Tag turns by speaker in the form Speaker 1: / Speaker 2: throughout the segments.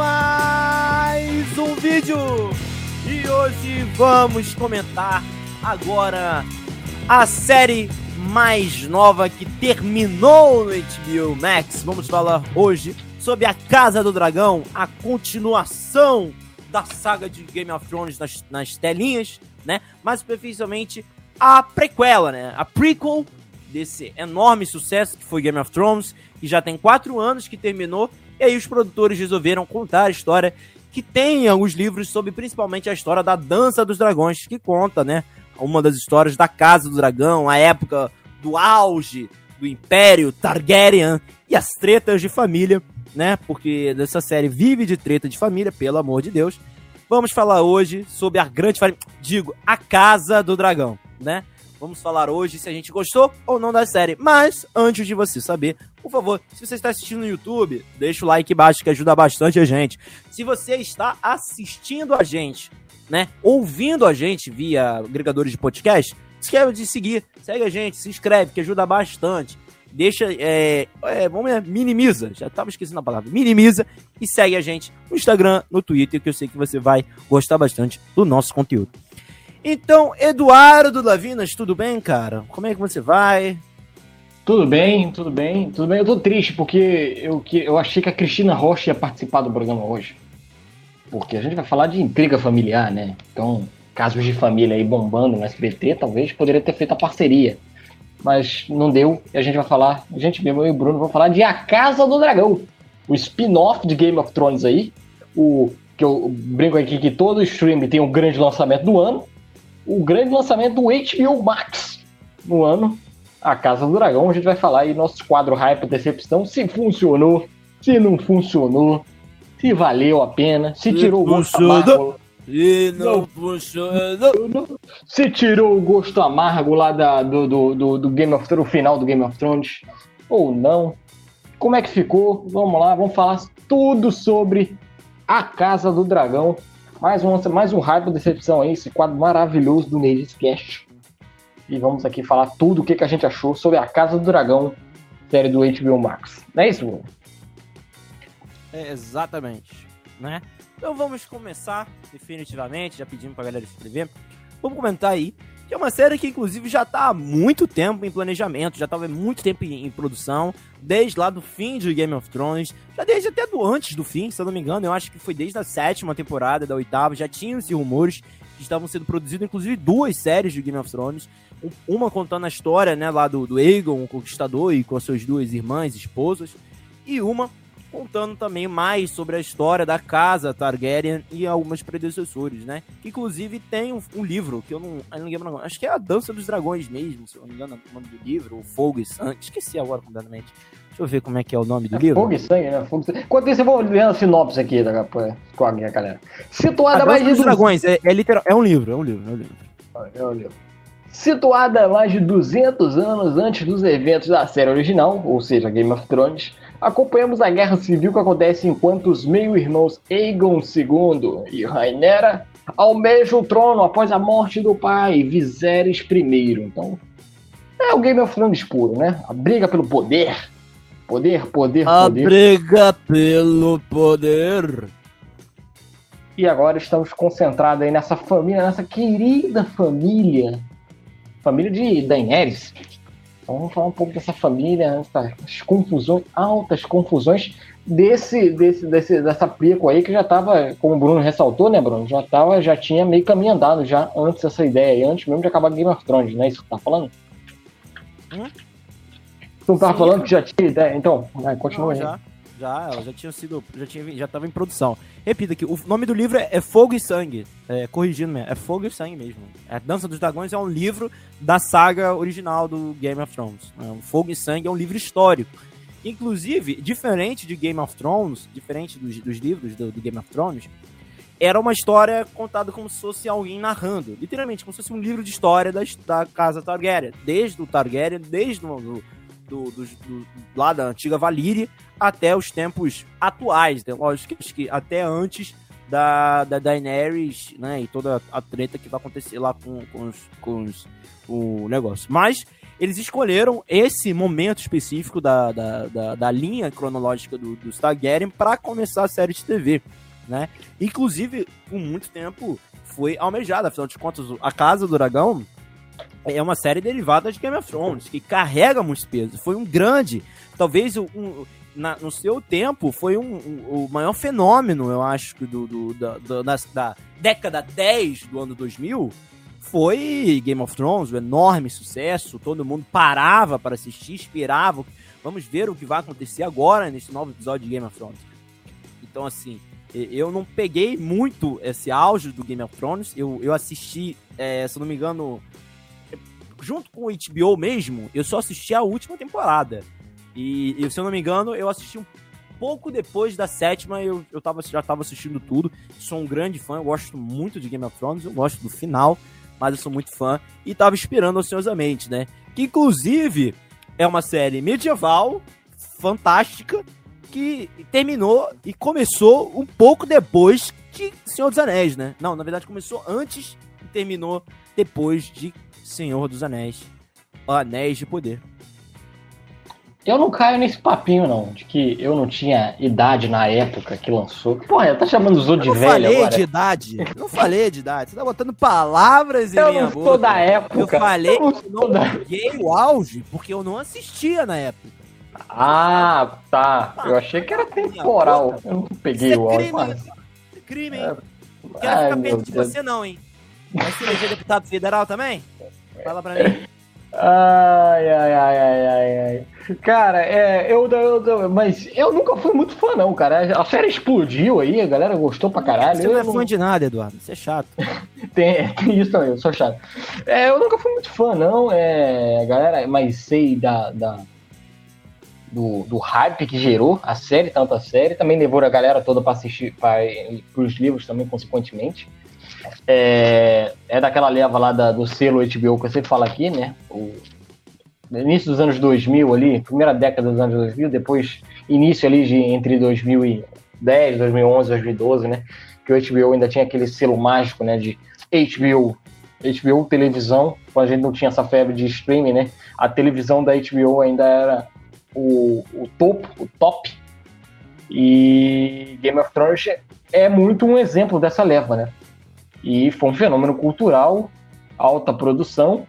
Speaker 1: mais um vídeo e hoje vamos comentar agora a série mais nova que terminou no HBO Max. Vamos falar hoje sobre a Casa do Dragão, a continuação da saga de Game of Thrones nas, nas telinhas, né? Mais especificamente a prequela, né? A prequel desse enorme sucesso que foi Game of Thrones, que já tem quatro anos que terminou, e aí os produtores resolveram contar a história que tem alguns livros sobre principalmente a história da Dança dos Dragões, que conta, né? Uma das histórias da Casa do Dragão, a época do auge do Império Targaryen e as tretas de família, né? Porque dessa série vive de treta de família, pelo amor de Deus. Vamos falar hoje sobre a grande família, digo, a Casa do Dragão, né? Vamos falar hoje se a gente gostou ou não da série. Mas, antes de você saber, por favor, se você está assistindo no YouTube, deixa o like embaixo que ajuda bastante a gente. Se você está assistindo a gente, né, ouvindo a gente via agregadores de podcast, esquece de seguir, segue a gente, se inscreve, que ajuda bastante. Deixa, é, é, vamos minimiza, já estava esquecendo a palavra, minimiza e segue a gente no Instagram, no Twitter, que eu sei que você vai gostar bastante do nosso conteúdo. Então, Eduardo Lavinas, tudo bem, cara? Como é que você vai?
Speaker 2: Tudo bem, tudo bem, tudo bem. Eu tô triste porque eu, que, eu achei que a Cristina Rocha ia participar do programa hoje. Porque a gente vai falar de intriga familiar, né? Então, casos de família aí bombando no SBT, talvez poderia ter feito a parceria. Mas não deu, e a gente vai falar, a gente mesmo, eu e o Bruno, vamos falar de A Casa do Dragão, o spin-off de Game of Thrones aí, o que eu brinco aqui que todo stream tem um grande lançamento do ano, o grande lançamento do HBO Max no ano, A Casa do Dragão. A gente vai falar aí nosso quadro Hype Decepção, se funcionou, se não funcionou, se valeu a pena, se, se tirou o gosto amargo.
Speaker 1: Se não, funcionou.
Speaker 2: Se tirou o gosto amargo lá da, do, do, do, do Game of Thrones, o final do Game of Thrones, ou não. Como é que ficou? Vamos lá, vamos falar tudo sobre A Casa do Dragão. Mais um, mais um hype decepção aí, esse quadro maravilhoso do Cast. E vamos aqui falar tudo o que, que a gente achou sobre a Casa do Dragão, série do HBO Max. Não é isso, Bruno?
Speaker 1: É, exatamente, né? Então vamos começar definitivamente, já pedimos pra galera se inscrever. Vamos comentar aí que é uma série que, inclusive, já está há muito tempo em planejamento, já estava há muito tempo em, em, produção, desde lá do fim de Game of Thrones, já desde até do antes do fim, se eu não me engano, eu acho que foi desde a sétima temporada, da oitava, já tinham esses rumores que estavam sendo produzidos, inclusive, duas séries de Game of Thrones, uma contando a história, né, lá do, do Aegon, o Conquistador, e com as suas duas irmãs, esposas, e uma contando também mais sobre a história da casa Targaryen e alguns predecessores, né? Que inclusive tem um, um livro que eu não, eu não lembro, não. acho que é a Dança dos Dragões mesmo, se eu não me engano, o nome do livro, o Fogo e Sangue, esqueci agora completamente. Deixa eu ver como é que é o nome do é livro.
Speaker 2: Fogo e Sangue, né? Fogo e Sangue. Enquanto isso, eu vou ler a sinopse aqui da, com a minha galera. Situada
Speaker 1: a mais de... dos Dragões, é, é, literal, é um livro, é um livro, é um livro.
Speaker 2: É um livro. Situada mais de 200 anos antes dos eventos da série original, ou seja, Game of Thrones, acompanhamos a guerra civil que acontece enquanto os meio-irmãos Aegon II e Rhaenyra almejam o trono após a morte do pai, Viserys I. Então, é o Game of Thrones puro, né? A briga pelo poder. Poder, poder,
Speaker 1: a
Speaker 2: poder.
Speaker 1: A briga pelo poder.
Speaker 2: E agora estamos concentrados aí nessa família, nessa querida família. Família de Daenerys então vamos falar um pouco dessa família, essas confusões, altas confusões desse, desse, desse dessa prequel aí que já estava, como o Bruno ressaltou, né, Bruno? Já tava, já tinha meio caminho andado já antes dessa ideia aí, antes mesmo de acabar Game of Thrones, não é isso que tá falando? Hum? Tu não tava Sim, falando que já tinha ideia? Então, vai, continua
Speaker 1: não, aí. Já, ela já tinha sido. Já, tinha, já tava em produção. Repita aqui, o nome do livro é, é Fogo e Sangue. É, corrigindo mesmo, é Fogo e Sangue mesmo. A é, Dança dos Dragões é um livro da saga original do Game of Thrones. É, Fogo e Sangue é um livro histórico. Inclusive, diferente de Game of Thrones, diferente dos, dos livros do, do, Game of Thrones, era uma história contada como se fosse alguém narrando. Literalmente, como se fosse um livro de história da, da casa Targaryen. Desde o Targaryen, desde o do, do, do, lá da antiga Valíria até os tempos atuais. Né? Lógico que até antes da, da Daenerys, né? E toda a treta que vai acontecer lá com, com, os, com os, o negócio. Mas eles escolheram esse momento específico da, da, da, da linha cronológica do, do Targaryen para começar a série de TV, né? Inclusive, por muito tempo foi almejada, afinal de contas, a Casa do Dragão é uma série derivada de Game of Thrones, que carrega muitos pesos. Foi um grande, talvez um, na, no seu tempo, foi um, um, o maior fenômeno, eu acho, do, do, da, da, da década 10 do ano 2000, foi Game of Thrones, um enorme sucesso, todo mundo parava para assistir, esperava, vamos ver o que vai acontecer agora nesse novo episódio de Game of Thrones. Então, assim, eu não peguei muito esse auge do Game of Thrones, eu, eu assisti, é, se não me engano, junto com o HBO mesmo, eu só assisti a última temporada. E, e, se eu não me engano, eu assisti um pouco depois da sétima, eu, eu tava, já estava assistindo tudo. Sou um grande fã, eu gosto muito de Game of Thrones, eu gosto do final mas eu sou muito fã e tava esperando ansiosamente, né? Que inclusive é uma série medieval, fantástica, que terminou e começou um pouco depois de Senhor dos Anéis, né? Não, na verdade começou antes e terminou depois de Senhor dos Anéis. Anéis de Poder.
Speaker 2: Eu não caio nesse papinho, não, de que eu não tinha idade na época que lançou. Porra, tá chamando os outros de velho
Speaker 1: agora. Eu
Speaker 2: falei
Speaker 1: de idade. não falei de idade. Você tá botando palavras em eu minha boca. Eu não sou
Speaker 2: da época.
Speaker 1: Eu falei eu não que não da... peguei o auge, porque eu não assistia na época.
Speaker 2: Ah, tá. Eu achei que era temporal. Eu não peguei o auge. Mas...
Speaker 1: É crime, hein? É... Quero Ai, ficar perto de você não, hein? Vai se eleger deputado federal também? Fala pra mim.
Speaker 2: Ai, ai, ai, ai, ai, ai. Cara, é, eu, eu, eu, Mas eu nunca fui muito fã, não, cara. A série explodiu aí, a galera gostou pra caralho.
Speaker 1: Você não é fã de nada, Eduardo. Você é chato.
Speaker 2: tem, tem isso também, eu sou chato. É, eu nunca fui muito fã, não. É, galera, mas sei da. da do, do hype que gerou a série, tanto a série, também levou a galera toda para assistir para os livros também, consequentemente. É, é daquela leva lá da, do selo HBO que eu sempre falo aqui, né? O, início dos anos 2000 ali, primeira década dos anos 2000, depois início ali de entre 2010, 2011, 2012, né? Que o HBO ainda tinha aquele selo mágico, né? De HBO, HBO televisão, quando a gente não tinha essa febre de streaming, né? A televisão da HBO ainda era o, o topo, o top. E Game of Thrones é muito um exemplo dessa leva, né? E foi um fenômeno cultural, alta produção.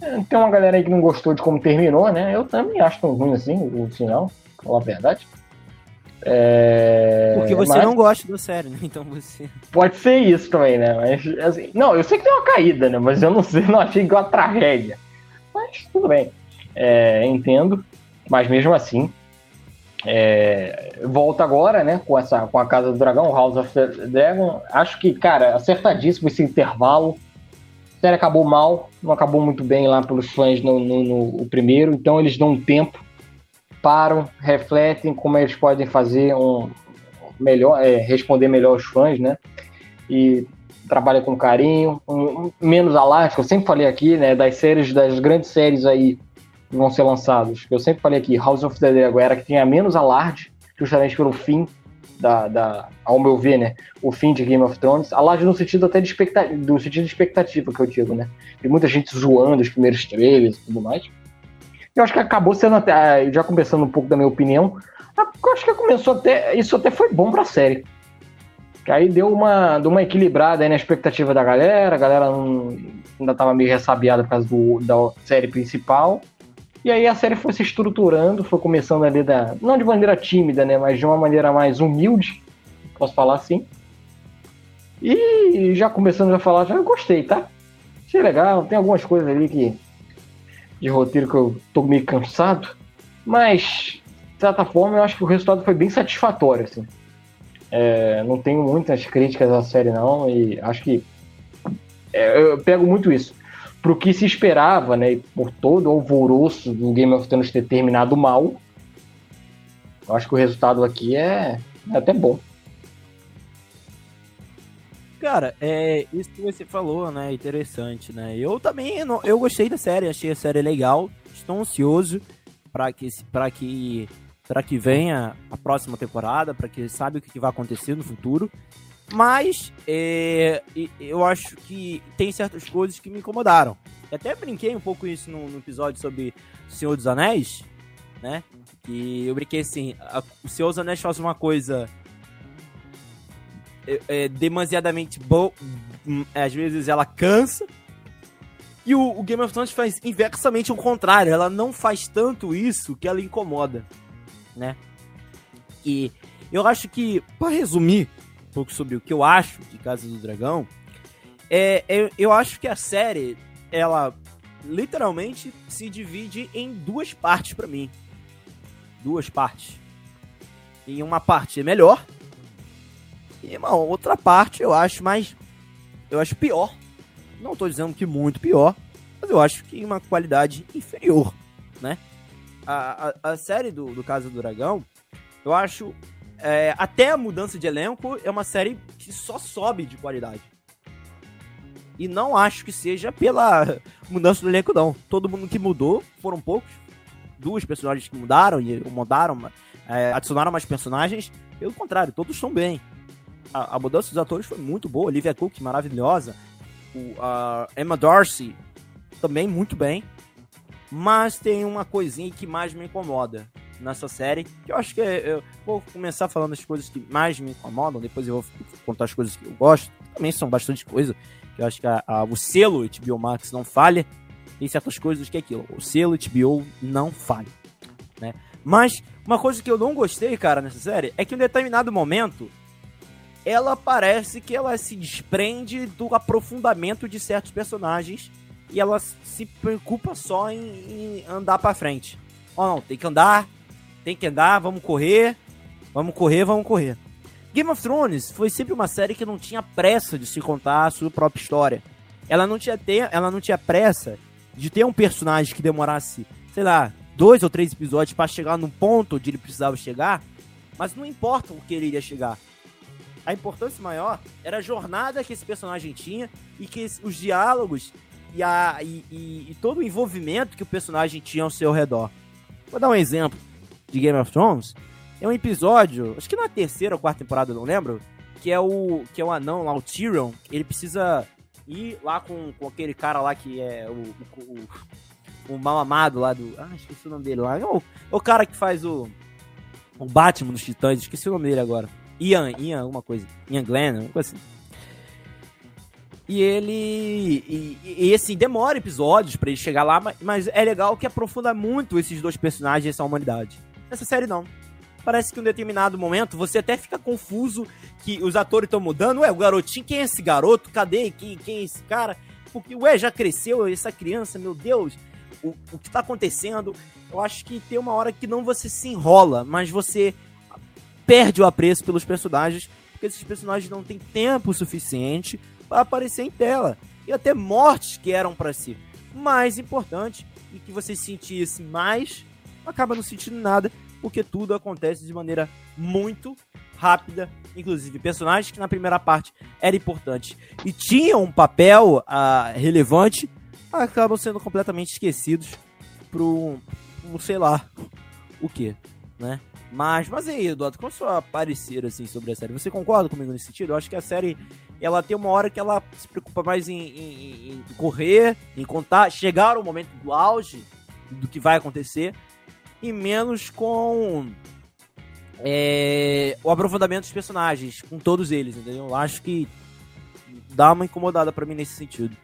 Speaker 2: É, tem uma galera aí que não gostou de como terminou, né? Eu também acho tão ruim assim o final, falar a verdade.
Speaker 1: É... Porque você Mas... não gosta da série, né? Então você.
Speaker 2: Pode ser isso também, né? Mas, assim, não, eu sei que tem uma caída, né? Mas eu não sei, não achei que uma tragédia. Mas tudo bem. É, entendo. Mas mesmo assim, é, volta agora, né, com, essa, com a Casa do Dragão, House of the Dragon. Acho que, cara, acertadíssimo esse intervalo. A série acabou mal, não acabou muito bem lá pelos fãs no, no, no primeiro, então eles dão um tempo, param, refletem como eles podem fazer um melhor, é, responder melhor aos fãs, né? E trabalha com carinho, um, menos alarde, que eu sempre falei aqui, né, das séries, das grandes séries aí vão ser lançados. Eu sempre falei aqui, House of the Dragon era que tinha menos alarde, justamente pelo fim da, da, ao meu ver, né, o fim de Game of Thrones, alarde no sentido até de expectativa, do sentido de expectativa que eu digo, né, tem muita gente zoando os primeiros trailers e tudo mais. Eu acho que acabou sendo até, ah, já começando um pouco da minha opinião, eu acho que começou até, isso até foi bom pra série. Que aí deu uma, deu uma equilibrada aí na expectativa da galera, a galera não, ainda tava meio ressabiada por causa do, da série principal, e aí a série foi se estruturando, foi começando ali da. Não de maneira tímida, né? Mas de uma maneira mais humilde, posso falar assim. E já começando a falar, já gostei, tá? Achei legal, tem algumas coisas ali que. de roteiro que eu tô meio cansado. Mas, de certa forma, eu acho que o resultado foi bem satisfatório, assim. É, não tenho muitas críticas à série, não, e acho que. É, eu pego muito isso pro que se esperava, né, por todo o alvoroço do Game of Thrones ter terminado mal, eu acho que o resultado aqui é, é até bom.
Speaker 1: Cara, é, isso que você falou, né, interessante, né, eu também, eu gostei da série, achei a série legal, estou ansioso para que, para que, para que venha a próxima temporada, para que sabe o que vai acontecer no futuro, mas é, eu acho que tem certas coisas que me incomodaram. Eu até brinquei um pouco isso no, no episódio sobre o Senhor dos Anéis, né? E eu brinquei assim, a, o Senhor dos Anéis faz uma coisa é, é, demasiadamente boa, hum, às vezes ela cansa, e o, o, Game of Thrones faz inversamente o contrário, ela não faz tanto isso que ela incomoda, né? E eu acho que, para resumir um pouco sobre o que eu acho de Casa do Dragão, é, é, eu acho que a série, ela literalmente se divide em duas partes para mim. Duas partes. E uma parte é melhor. E uma outra parte eu acho mais. Eu acho pior. Não tô dizendo que muito pior. Mas eu acho que uma qualidade inferior, né? A, a, a série do, do Casa do Dragão, eu acho. É, até a mudança de elenco é uma série que só sobe de qualidade. E não acho que seja pela mudança do elenco, não. Todo mundo que mudou foram poucos. Duas personagens que mudaram e mudaram, é, adicionaram mais personagens. Pelo contrário, todos estão bem. A, a, mudança dos atores foi muito boa. Olivia Cook, maravilhosa. O, a Emma Darcy, também muito bem. Mas tem uma coisinha que mais me incomoda nessa série. Que eu acho que é, eu vou começar falando as coisas que mais me incomodam. Depois eu vou contar as coisas que eu gosto. Também são bastante coisa. Eu acho que a, a, o selo HBO Max não falha. Tem certas coisas que é aquilo. O selo HBO não falha. Né? Mas uma coisa que eu não gostei, cara, nessa série é que em um determinado momento ela parece que ela se desprende do aprofundamento de certos personagens e ela se preocupa só em, em andar para frente. Ó, oh, não, tem que andar, tem que andar, vamos correr, vamos correr, vamos correr. Game of Thrones foi sempre uma série que não tinha pressa de se contar a sua própria história. Ela não tinha, ter, ela não tinha pressa de ter um personagem que demorasse, sei lá, dois ou três episódios para chegar no ponto onde ele precisava chegar, mas não importa o que ele iria chegar. A importância maior era a jornada que esse personagem tinha e que os diálogos e, a, e, e, e todo o envolvimento que o personagem tinha ao seu redor. Vou dar um exemplo de Game of Thrones. É um episódio, acho que na terceira ou quarta temporada, não lembro, que é o que é o anão lá, o Tyrion, ele precisa ir lá com, com aquele cara lá que é o, o, o, o mal amado lá do. Ah, esqueci o nome dele lá. O, é o cara que faz o. O Batman dos Titãs, esqueci o nome dele agora. Ian, Ian, alguma coisa. Ian Glenn, alguma coisa assim. E ele. E, e, assim, demora episódios para ele chegar lá, mas, mas é legal que aprofunda muito esses dois personagens, essa humanidade. Nessa série, não parece que em um determinado momento você até fica confuso que os atores estão mudando. Ué, o garotinho, quem é esse garoto? Cadê? Quem, quem é esse cara? Porque, ué, já cresceu essa criança, meu Deus, o, o que tá acontecendo? Eu acho que tem uma hora que não você se enrola, mas você perde o apreço pelos personagens, porque esses personagens não têm tempo suficiente para aparecer em tela. E até mortes que eram para si mais importante e que você sentisse mais, acaba não sentindo nada porque tudo acontece de maneira muito rápida. Inclusive, personagens que na primeira parte era importante e tinham um papel uh, relevante acabam sendo completamente esquecidos pro, pro sei lá o que, né? Mas, mas aí, Eduardo, qual é o seu parecer assim, sobre a série? Você concorda comigo nesse sentido? Eu acho que a série ela tem uma hora que ela se preocupa mais em, em, em correr, em contar, chegar ao momento do auge do que vai acontecer, e menos com é, o aprofundamento dos personagens, com todos eles, entendeu? Eu acho que dá uma incomodada para mim nesse sentido.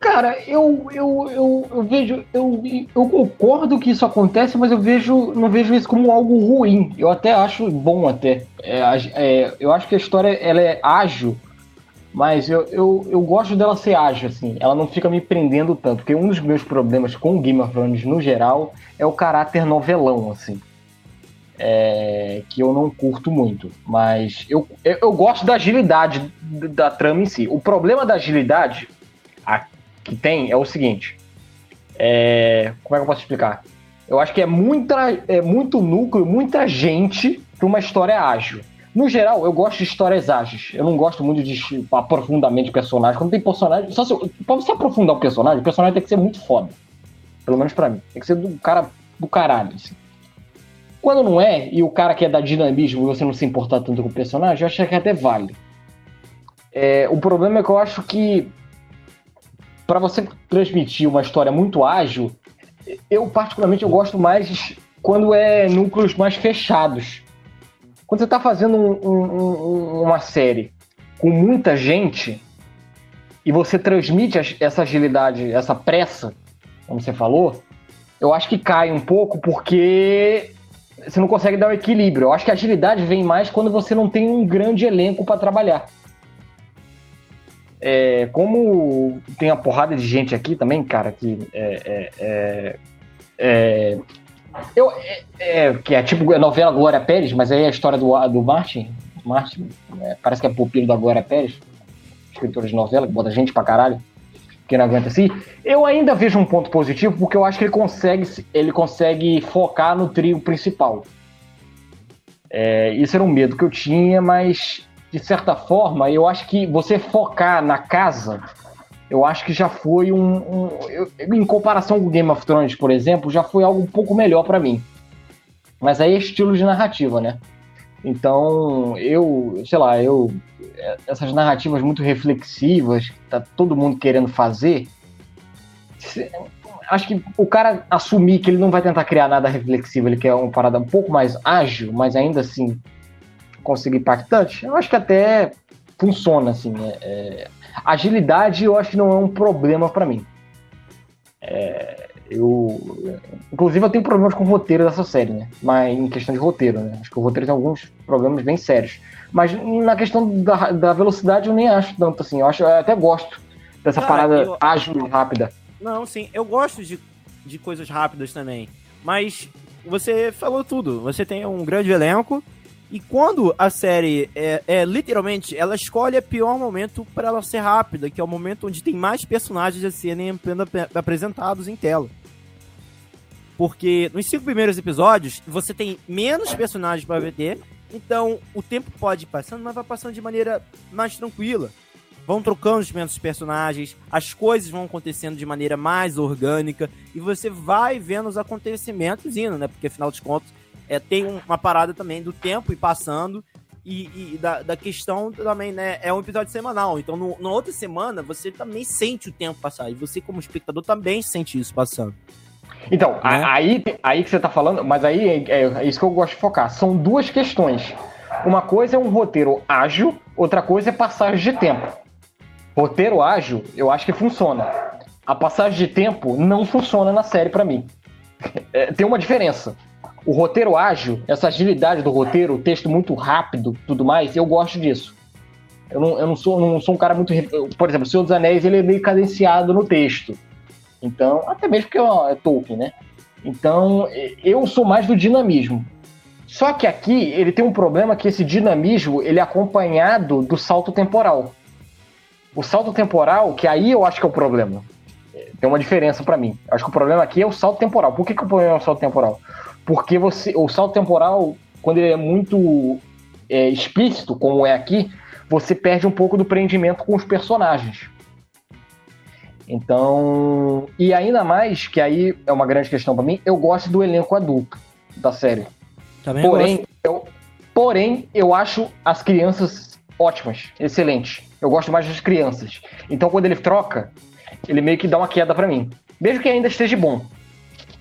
Speaker 2: Cara, eu, eu, eu, eu, vejo, eu, eu concordo que isso acontece, mas eu vejo, não vejo isso como algo ruim. Eu até acho bom até. É, é, eu acho que a história ela é ágil mas eu, eu, eu gosto dela ser ágil, assim. Ela não fica me prendendo tanto. Porque um dos meus problemas com Game of Thrones, no geral, é o caráter novelão, assim. É, que eu não curto muito. Mas eu, eu, eu, gosto da agilidade da trama em si. O problema da agilidade a, que tem é o seguinte. É, como é que eu posso explicar? Eu acho que é, muita, é muito núcleo, muita gente para uma história ágil. No geral, eu gosto de histórias ágeis. Eu não gosto muito de aprofundamento de personagem. Quando tem personagem. Só se, pra você aprofundar o personagem, o personagem tem que ser muito foda. Pelo menos para mim. Tem que ser do cara do caralho. Assim. Quando não é, e o cara quer dar dinamismo e você não se importar tanto com o personagem, eu acho que até vale. É, o problema é que eu acho que para você transmitir uma história muito ágil, eu particularmente eu gosto mais quando é núcleos mais fechados. Quando você está fazendo um, um, uma série com muita gente e você transmite essa agilidade, essa pressa, como você falou, eu acho que cai um pouco porque você não consegue dar o equilíbrio. Eu acho que a agilidade vem mais quando você não tem um grande elenco para trabalhar. É, como tem uma porrada de gente aqui também, cara, que é, é, é, é eu, é, é, que é tipo a novela Glória Pérez, mas aí é a história do, do Martin. Martin parece que é pupilo da Glória Pérez, escritor de novela, que bota gente pra caralho que não aguenta assim. Eu ainda vejo um ponto positivo porque eu acho que ele consegue, ele consegue focar no trio principal. É, isso era um medo que eu tinha, mas de certa forma eu acho que você focar na casa, eu acho que já foi um, um eu, em comparação com Game of Thrones, por exemplo, já foi algo um pouco melhor para mim. Mas aí é estilo de narrativa, né? Então, eu, sei lá, eu essas narrativas muito reflexivas, que tá todo mundo querendo fazer, acho que o cara assumir que ele não vai tentar criar nada reflexivo, ele quer uma parada um pouco mais ágil, mas ainda assim conseguir impactante, eu acho que até funciona, assim. É, é, agilidade eu acho que não é um problema para mim. É, eu, inclusive, eu tenho problemas com o roteiro dessa série, né? Mas em questão de roteiro, né? Acho que o roteiro tem alguns problemas bem sérios. Mas na questão da, da velocidade eu nem acho tanto assim. Eu acho, eu até gosto dessa Cara, parada eu... ágil e rápida.
Speaker 1: Não, sim, eu gosto de, de coisas rápidas também. Mas você falou tudo. Você tem um grande elenco. E quando a série é, é literalmente, ela escolhe o pior momento para ela ser rápida, que é o momento onde tem mais personagens a serem apresentados em tela. Porque nos cinco primeiros episódios, você tem menos personagens para ver, então o tempo pode ir passando, mas vai passando de maneira mais tranquila. Vão trocando os menos personagens, as coisas vão acontecendo de maneira mais orgânica, e você vai vendo os acontecimentos indo, né? Porque afinal de contas, é, tem uma parada também do tempo e passando, e, e da, da, questão também, né? É um episódio semanal. Então, no, na outra semana, você também sente o tempo passar. E você, como espectador, também sente isso passando.
Speaker 2: Então, né? aí, aí que você tá falando, mas aí é, é, é, isso que eu gosto de focar. São duas questões. Uma coisa é um roteiro ágil, outra coisa é passagem de tempo. Roteiro ágil, eu acho que funciona. A passagem de tempo não funciona na série para mim. É, tem uma diferença. O roteiro ágil, essa agilidade do roteiro, o texto muito rápido, tudo mais, eu gosto disso. Eu não, eu não, sou, não sou um cara muito. Por exemplo, o Senhor dos Anéis ele é meio cadenciado no texto. Então, até mesmo porque é Tolkien, né? Então, eu sou mais do dinamismo. Só que aqui ele tem um problema que esse dinamismo ele é acompanhado do salto temporal. O salto temporal, que aí eu acho que é o problema. Tem uma diferença para mim. Acho que o problema aqui é o salto temporal. Por que, que o problema é o salto temporal? Porque você, o salto temporal, quando ele é muito é, explícito, como é aqui, você perde um pouco do prendimento com os personagens. Então, e ainda mais, que aí é uma grande questão para mim, eu gosto do elenco adulto da série. Também porém, eu, porém, eu acho as crianças ótimas, excelentes. Eu gosto mais das crianças. Então, quando ele troca, ele meio que dá uma queda para mim. Mesmo que ainda esteja bom.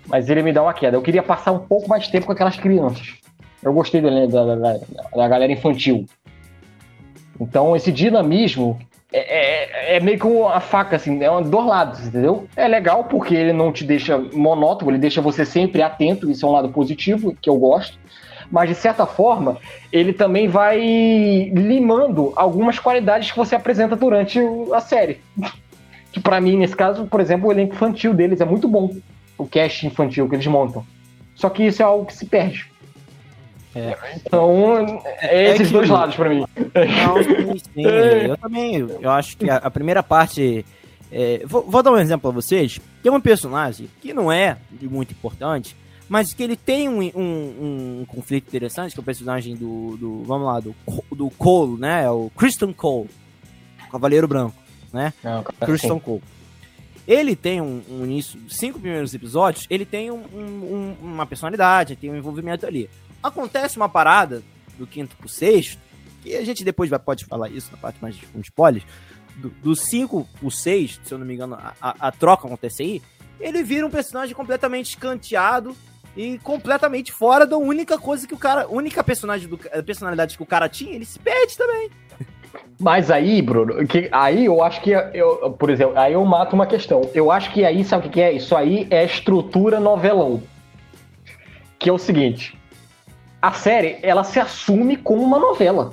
Speaker 2: Mas ele me dá uma queda. Eu queria passar um pouco mais tempo com aquelas crianças. Eu gostei da, da, da, da galera infantil. Então, esse dinamismo é, é, é, meio que uma faca, assim, é um dois lados, entendeu? É legal porque ele não te deixa monótono, ele deixa você sempre atento, isso é um lado positivo, que eu gosto. Mas, de certa forma, ele também vai limando algumas qualidades que você apresenta durante a série. Que, para mim, nesse caso, por exemplo, o elenco infantil deles é muito bom. O cast infantil que eles montam. Só que isso é algo que se perde. É. Então, é, é esses que... dois lados para mim. Não, sim,
Speaker 1: sim. Eu também, eu acho que a, a primeira parte. É, vou, vou, dar um exemplo para vocês. Tem um personagem que não é muito importante, mas que ele tem um, um, um conflito interessante, que é o personagem do, do vamos lá, do, do Cole, né? É o Christian Cole, Cavaleiro Branco, né? Não, Christian Cole. Ele tem um, um início, cinco primeiros episódios, ele tem um, um, uma personalidade, tem um envolvimento ali acontece uma parada do quinto pro sexto, que a gente depois vai, pode falar isso na parte mais com spoilers, do 5, o 6, se eu não me engano, a, a, a troca acontecer aí, ele vira um personagem completamente escanteado e completamente fora da única coisa que o cara, única personagem do, personalidade que o cara tinha, ele se perde também.
Speaker 2: Mas aí, Bruno, que, aí eu acho que, eu, por exemplo, aí eu mato uma questão. Eu acho que aí, sabe o que é? Isso aí é estrutura novelão. Que é o seguinte, a série, ela se assume como uma novela.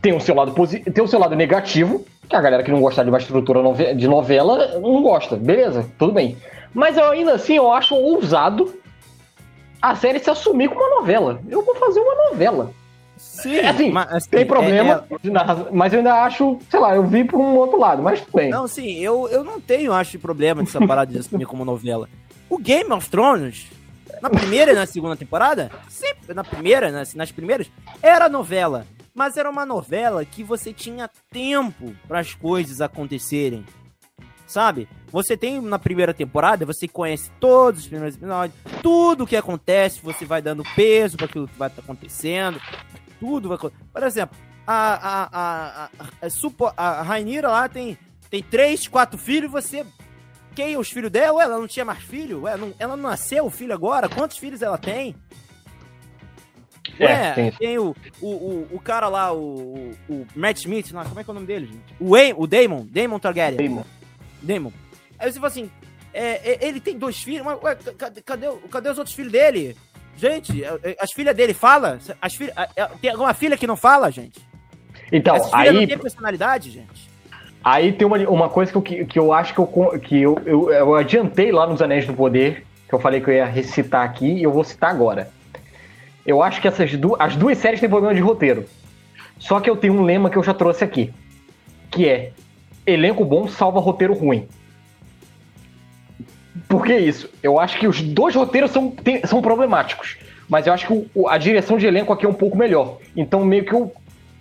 Speaker 2: Tem o seu lado positivo, tem o seu lado negativo, que a galera que não gosta de uma estrutura de novela não gosta. Beleza, tudo bem. Mas eu ainda assim eu acho ousado a série se assumir como uma novela. Eu vou fazer uma novela. Sim, é, assim, mas, assim, tem problema, é, é... mas eu ainda acho, sei lá, eu vi por um outro lado, mas tudo bem.
Speaker 1: Não, sim, eu, eu não tenho, acho, problema de separar de assumir como novela. O Game of Thrones, na primeira e na segunda temporada, sempre, na primeira, nas, nas primeiras, era novela. Mas era uma novela que você tinha tempo para as coisas acontecerem. Sabe? Você tem na primeira temporada, você conhece todos os primeiros episódios, tudo o que acontece, você vai dando peso para aquilo que vai acontecendo, tudo vai Por exemplo, a, a, a, a, Rainira lá tem, tem três, quatro filhos, você quem os filhos dela? Ué, ela não tinha mais filho? Ué, não, ela não nasceu o filho agora? Quantos filhos ela tem? É, Ué, tem, tem o, o, o, o, cara lá, o, o Matt Smith, como é que é o nome dele, gente? O, Wayne, o Damon, Damon Targaryen. Damon. Damon. Aí você fala assim, é, é, ele tem dois filhos, mas ué, cadê, cadê os outros filhos dele? Gente, é, é, as filhas dele falam? As filhas, tem alguma filha que não fala, gente?
Speaker 2: Então, Essas aí... não
Speaker 1: tem personalidade, gente?
Speaker 2: Aí tem uma, uma coisa que eu, que eu acho que, eu, que eu, eu, eu adiantei lá nos Anéis do Poder, que eu falei que eu ia recitar aqui, e eu vou citar agora. Eu acho que essas du as duas séries têm problema de roteiro. Só que eu tenho um lema que eu já trouxe aqui, que é elenco bom salva roteiro ruim. Por que isso? Eu acho que os dois roteiros são, tem, são problemáticos, mas eu acho que o, a direção de elenco aqui é um pouco melhor. Então meio que eu,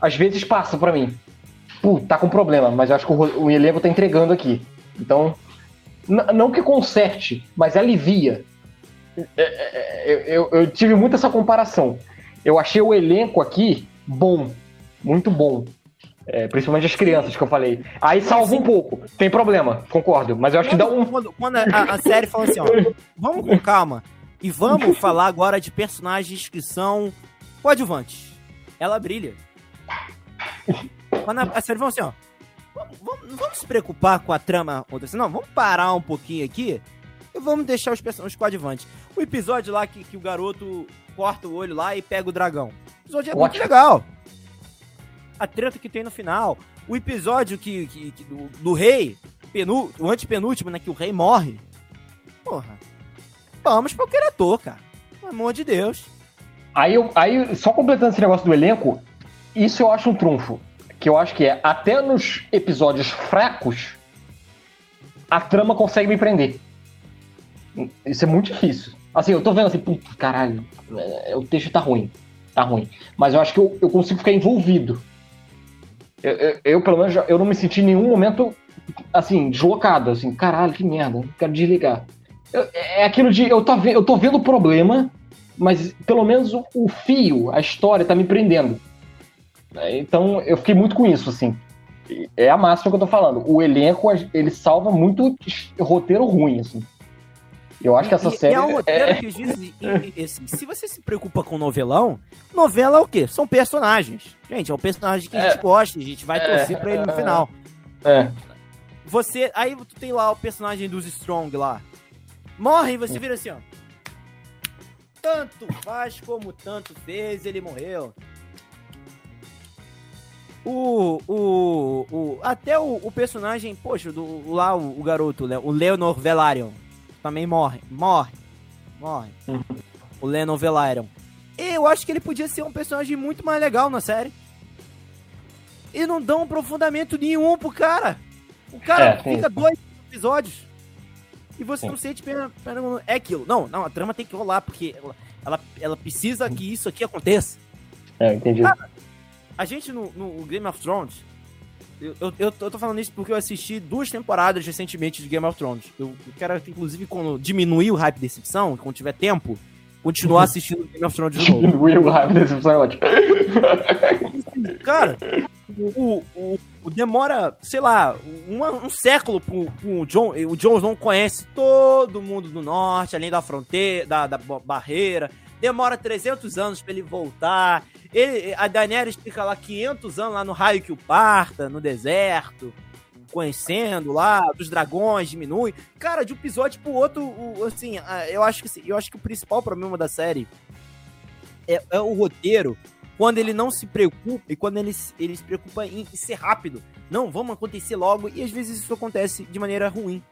Speaker 2: às vezes passa para mim pô, tá com problema, mas eu acho que o, o elenco tá entregando aqui. Então, não que conserte, mas alivia. É, é, é, eu, eu, tive muito essa comparação. Eu achei o elenco aqui bom, muito bom. É, principalmente as crianças que eu falei. Aí salva um pouco. Tem problema, concordo. Mas eu acho
Speaker 1: quando,
Speaker 2: que dá um.
Speaker 1: Quando, quando a, a, série fala assim, ó, vamos com calma. E vamos falar agora de personagens que são coadjuvantes. Ela brilha. Quando a, a série falou assim, ó. Vamos, vamos, se preocupar com a trama acontecendo. Não, vamos parar um pouquinho aqui e vamos deixar os, os coadjuvantes. O episódio lá que, que o garoto corta o olho lá e pega o dragão. O episódio é Ótimo. muito legal. A treta que tem no final. O episódio que, que, que do, do, rei, penu, o antepenúltimo, né? Que o rei morre. Porra. Vamos pro ator, cara. Pelo amor de Deus.
Speaker 2: Aí, eu, aí, só completando esse negócio do elenco, isso eu acho um trunfo que eu acho que é até nos episódios fracos a trama consegue me prender. Isso é muito difícil. Assim, eu tô vendo assim, puto, caralho, é, o texto tá ruim. Tá ruim. Mas eu acho que eu, eu consigo ficar envolvido. Eu, eu, eu, pelo menos, eu não me senti em nenhum momento, assim, deslocado. Assim, caralho, que merda, quero desligar. Eu, é aquilo de, eu tô, eu tô vendo o problema, mas pelo menos o, o fio, a história tá me prendendo. Né? Então eu fiquei muito com isso, assim. É a máxima que eu tô falando. O elenco, ele salva muito roteiro ruim, assim. Eu acho que essa
Speaker 1: e,
Speaker 2: série.
Speaker 1: E é um roteiro é... que diz, e, e, assim, se você se preocupa com novelão, novela é o quê? São personagens. Gente, é um personagem que a gente é. gosta, a gente vai torcer é, pra ele no final.
Speaker 2: É.
Speaker 1: Você. Aí tu tem lá o personagem dos Strong lá. Morre e você vira assim, ó. Tanto faz como tanto fez, ele morreu. O, o, o, até o, o personagem, poxa, do, lá o, o garoto, né, o Leonor Velaryon, também morre, morre, morre. Uhum. O Leonor Velaryon. Eu acho que ele podia ser um personagem muito mais legal na série. E não dão um aprofundamento nenhum pro cara. O cara é, fica dois episódios. E você sim. não sente pena, pena, É aquilo. Não, não, a trama tem que rolar, porque ela, ela, ela precisa que isso aqui aconteça.
Speaker 2: É, entendi. Cara,
Speaker 1: a gente no, no Game of Thrones. Eu, eu, eu, tô falando isso porque eu assisti duas temporadas recentemente de Game of Thrones. Eu, eu quero, inclusive, quando diminuir o hype da decepção, quando tiver tempo, continuar assistindo Game of Thrones de novo.
Speaker 2: Diminuir o hype da decepção é ótimo.
Speaker 1: Cara, o, o, o demora, sei lá, uma, um século pro, pro John. O Jon Snow conhece todo mundo do norte, além da fronteira, da, da barreira. Demora 300 anos para ele voltar. Ele, a Daenerys fica lá 500 anos lá no raio que o parta, no deserto conhecendo lá, dos dragões diminui. Cara, de um episódio pro outro, assim, eu acho que eu acho que o principal problema da série é, é o roteiro quando ele não se preocupa e quando ele, ele se preocupa em ser rápido. Não, vamos acontecer logo, e às vezes isso acontece de maneira ruim.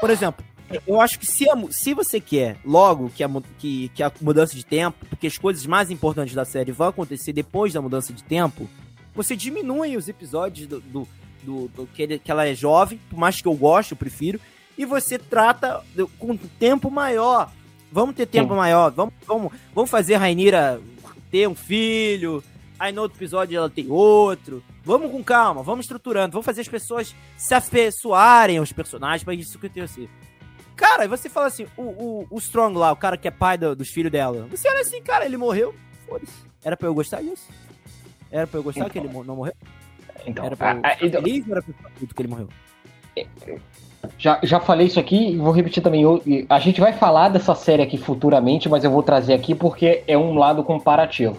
Speaker 1: Por exemplo, eu acho que se, a, se você quer logo que a, que, que a mudança de tempo, porque as coisas mais importantes da série vão acontecer depois da mudança de tempo, você diminui os episódios do, do, do, do que, ele, que ela é jovem, por mais que eu goste, eu prefiro, e você trata com tempo maior. Vamos ter tempo Sim. maior, vamos, vamos, vamos fazer a Rainira ter um filho, aí no outro episódio ela tem outro. Vamos com calma, vamos estruturando, vamos fazer as pessoas se afeiçoarem aos personagens para isso acontecer. Cara, e você fala assim, o, o, o Strong lá, o cara que é pai do, dos filhos dela, você olha assim, cara, ele morreu, foda-se. Era pra eu gostar disso? Era pra eu gostar então, que ele não morreu?
Speaker 2: Então,
Speaker 1: era pra eu a, a, feliz ou era pra eu que ele morreu?
Speaker 2: Já, já falei isso aqui e vou repetir também. A gente vai falar dessa série aqui futuramente, mas eu vou trazer aqui porque é um lado comparativo.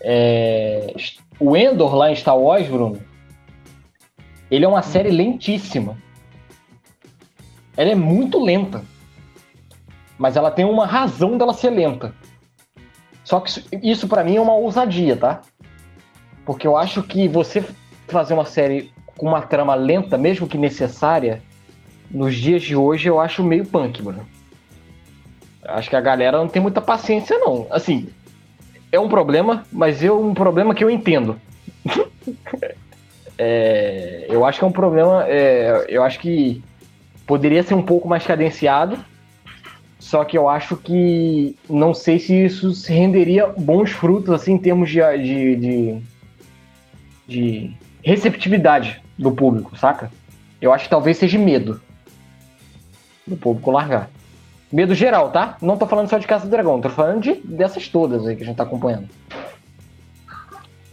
Speaker 2: É, o Endor lá em Star Wars, Bruno, ele é uma série lentíssima. Ela é muito lenta. Mas ela tem uma razão dela ser lenta. Só que isso, isso para mim é uma ousadia, tá? Porque eu acho que você fazer uma série com uma trama lenta, mesmo que necessária, nos dias de hoje eu acho meio punk, mano. Acho que a galera não tem muita paciência, não. Assim, é um problema, mas é um problema que eu entendo. é, eu acho que é um problema. É, eu acho que poderia ser um pouco mais cadenciado. Só que eu acho que não sei se isso se renderia bons frutos assim em termos de, de, de, de receptividade do público, saca? Eu acho que talvez seja medo do público largar. Medo geral, tá? Não tô falando só de Casa do Dragão, tô falando de, dessas todas aí que a gente tá acompanhando.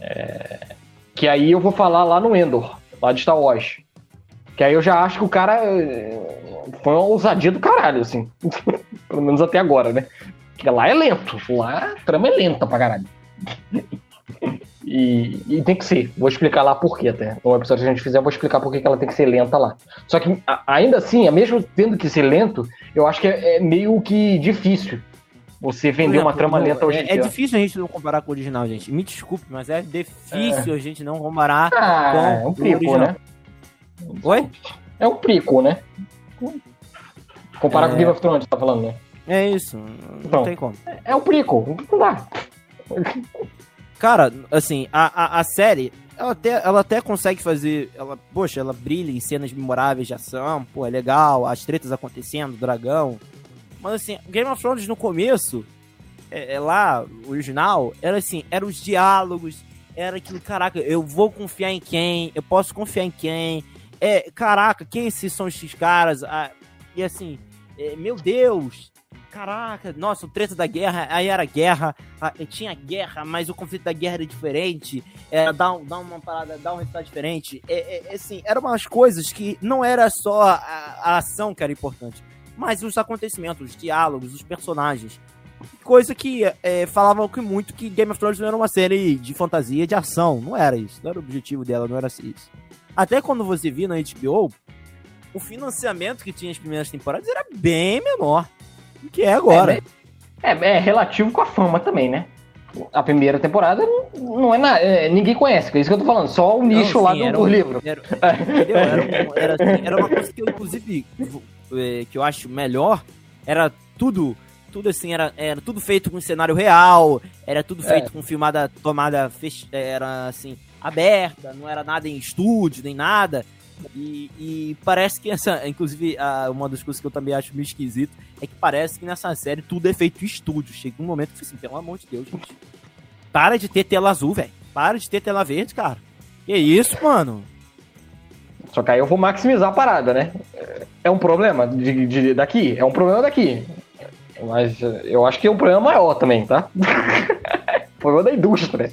Speaker 2: É... Que aí eu vou falar lá no Endor, lá de Star Wars. Que aí eu já acho que o cara eh, foi uma ousadia do caralho, assim. Pelo menos até agora, né? Porque lá é lento. Lá a trama é lenta pra caralho. E, e, tem que ser. Vou explicar lá por quê até. No episódio que a gente fizer, eu vou explicar por que ela tem que ser lenta lá. Só que, ainda assim, mesmo tendo que ser lento, eu acho que é, é meio que difícil você vender uma trama lenta hoje
Speaker 1: é,
Speaker 2: em é dia.
Speaker 1: É difícil a gente não comparar com o original, gente. Me desculpe, mas é difícil é. a gente não comparar
Speaker 2: ah, com é um prico, o original. né?
Speaker 1: Oi?
Speaker 2: É um prico, né? Comparar é... com Game of Thrones, tá falando, né?
Speaker 1: É isso. Não então, tem como.
Speaker 2: É um prico. Não dá.
Speaker 1: Cara, assim, a, a, a, série, ela até, ela até consegue fazer. Ela, poxa, ela brilha em cenas memoráveis de ação, pô, é legal, as tretas acontecendo, dragão. Mas assim, Game of Thrones no começo, é, é lá, original, era assim, eram os diálogos, era aquilo, caraca, eu vou confiar em quem, eu posso confiar em quem. É, caraca, quem esses são esses caras? Ah, e assim, é, meu Deus, caraca, nossa, o treta da guerra, aí era guerra, tinha guerra, mas o conflito da guerra era diferente, era dar, dar uma parada, dar um resultado diferente. É, é, assim, eram umas coisas que não era só a, a ação que era importante, mas os acontecimentos, os diálogos, os personagens. Coisa que é, falavam que muito que Game of Thrones não era uma série de fantasia, de ação. Não era isso. Não era o objetivo dela, não era isso. Até quando você via na HBO, o financiamento que tinha as primeiras temporadas era bem menor do que é agora.
Speaker 2: É, é, é, relativo com a fama também, né? A primeira temporada não é nada. É, ninguém conhece, é isso que eu tô falando. Só o nicho não, sim, lá do, um, do livro.
Speaker 1: Era, era, era, assim, era, uma coisa que eu, inclusive, é, que eu acho melhor. Era tudo. Tudo assim, era, era tudo feito com cenário real. Era tudo feito é. com filmada, tomada, fech, era assim, aberta. Não era nada em estúdio, nem nada. E, e, parece que essa, inclusive, uma das coisas que eu também acho meio esquisito é que parece que nessa série tudo é feito em estúdio. Chega um momento que eu assim, pelo amor de Deus, gente. Para de ter tela azul, velho. Para de ter tela verde, cara. Que isso, mano?
Speaker 2: Só que aí eu vou maximizar a parada, né? É um problema de, de daqui? É um problema daqui. Mas eu acho que é um problema maior também, tá? problema da indústria.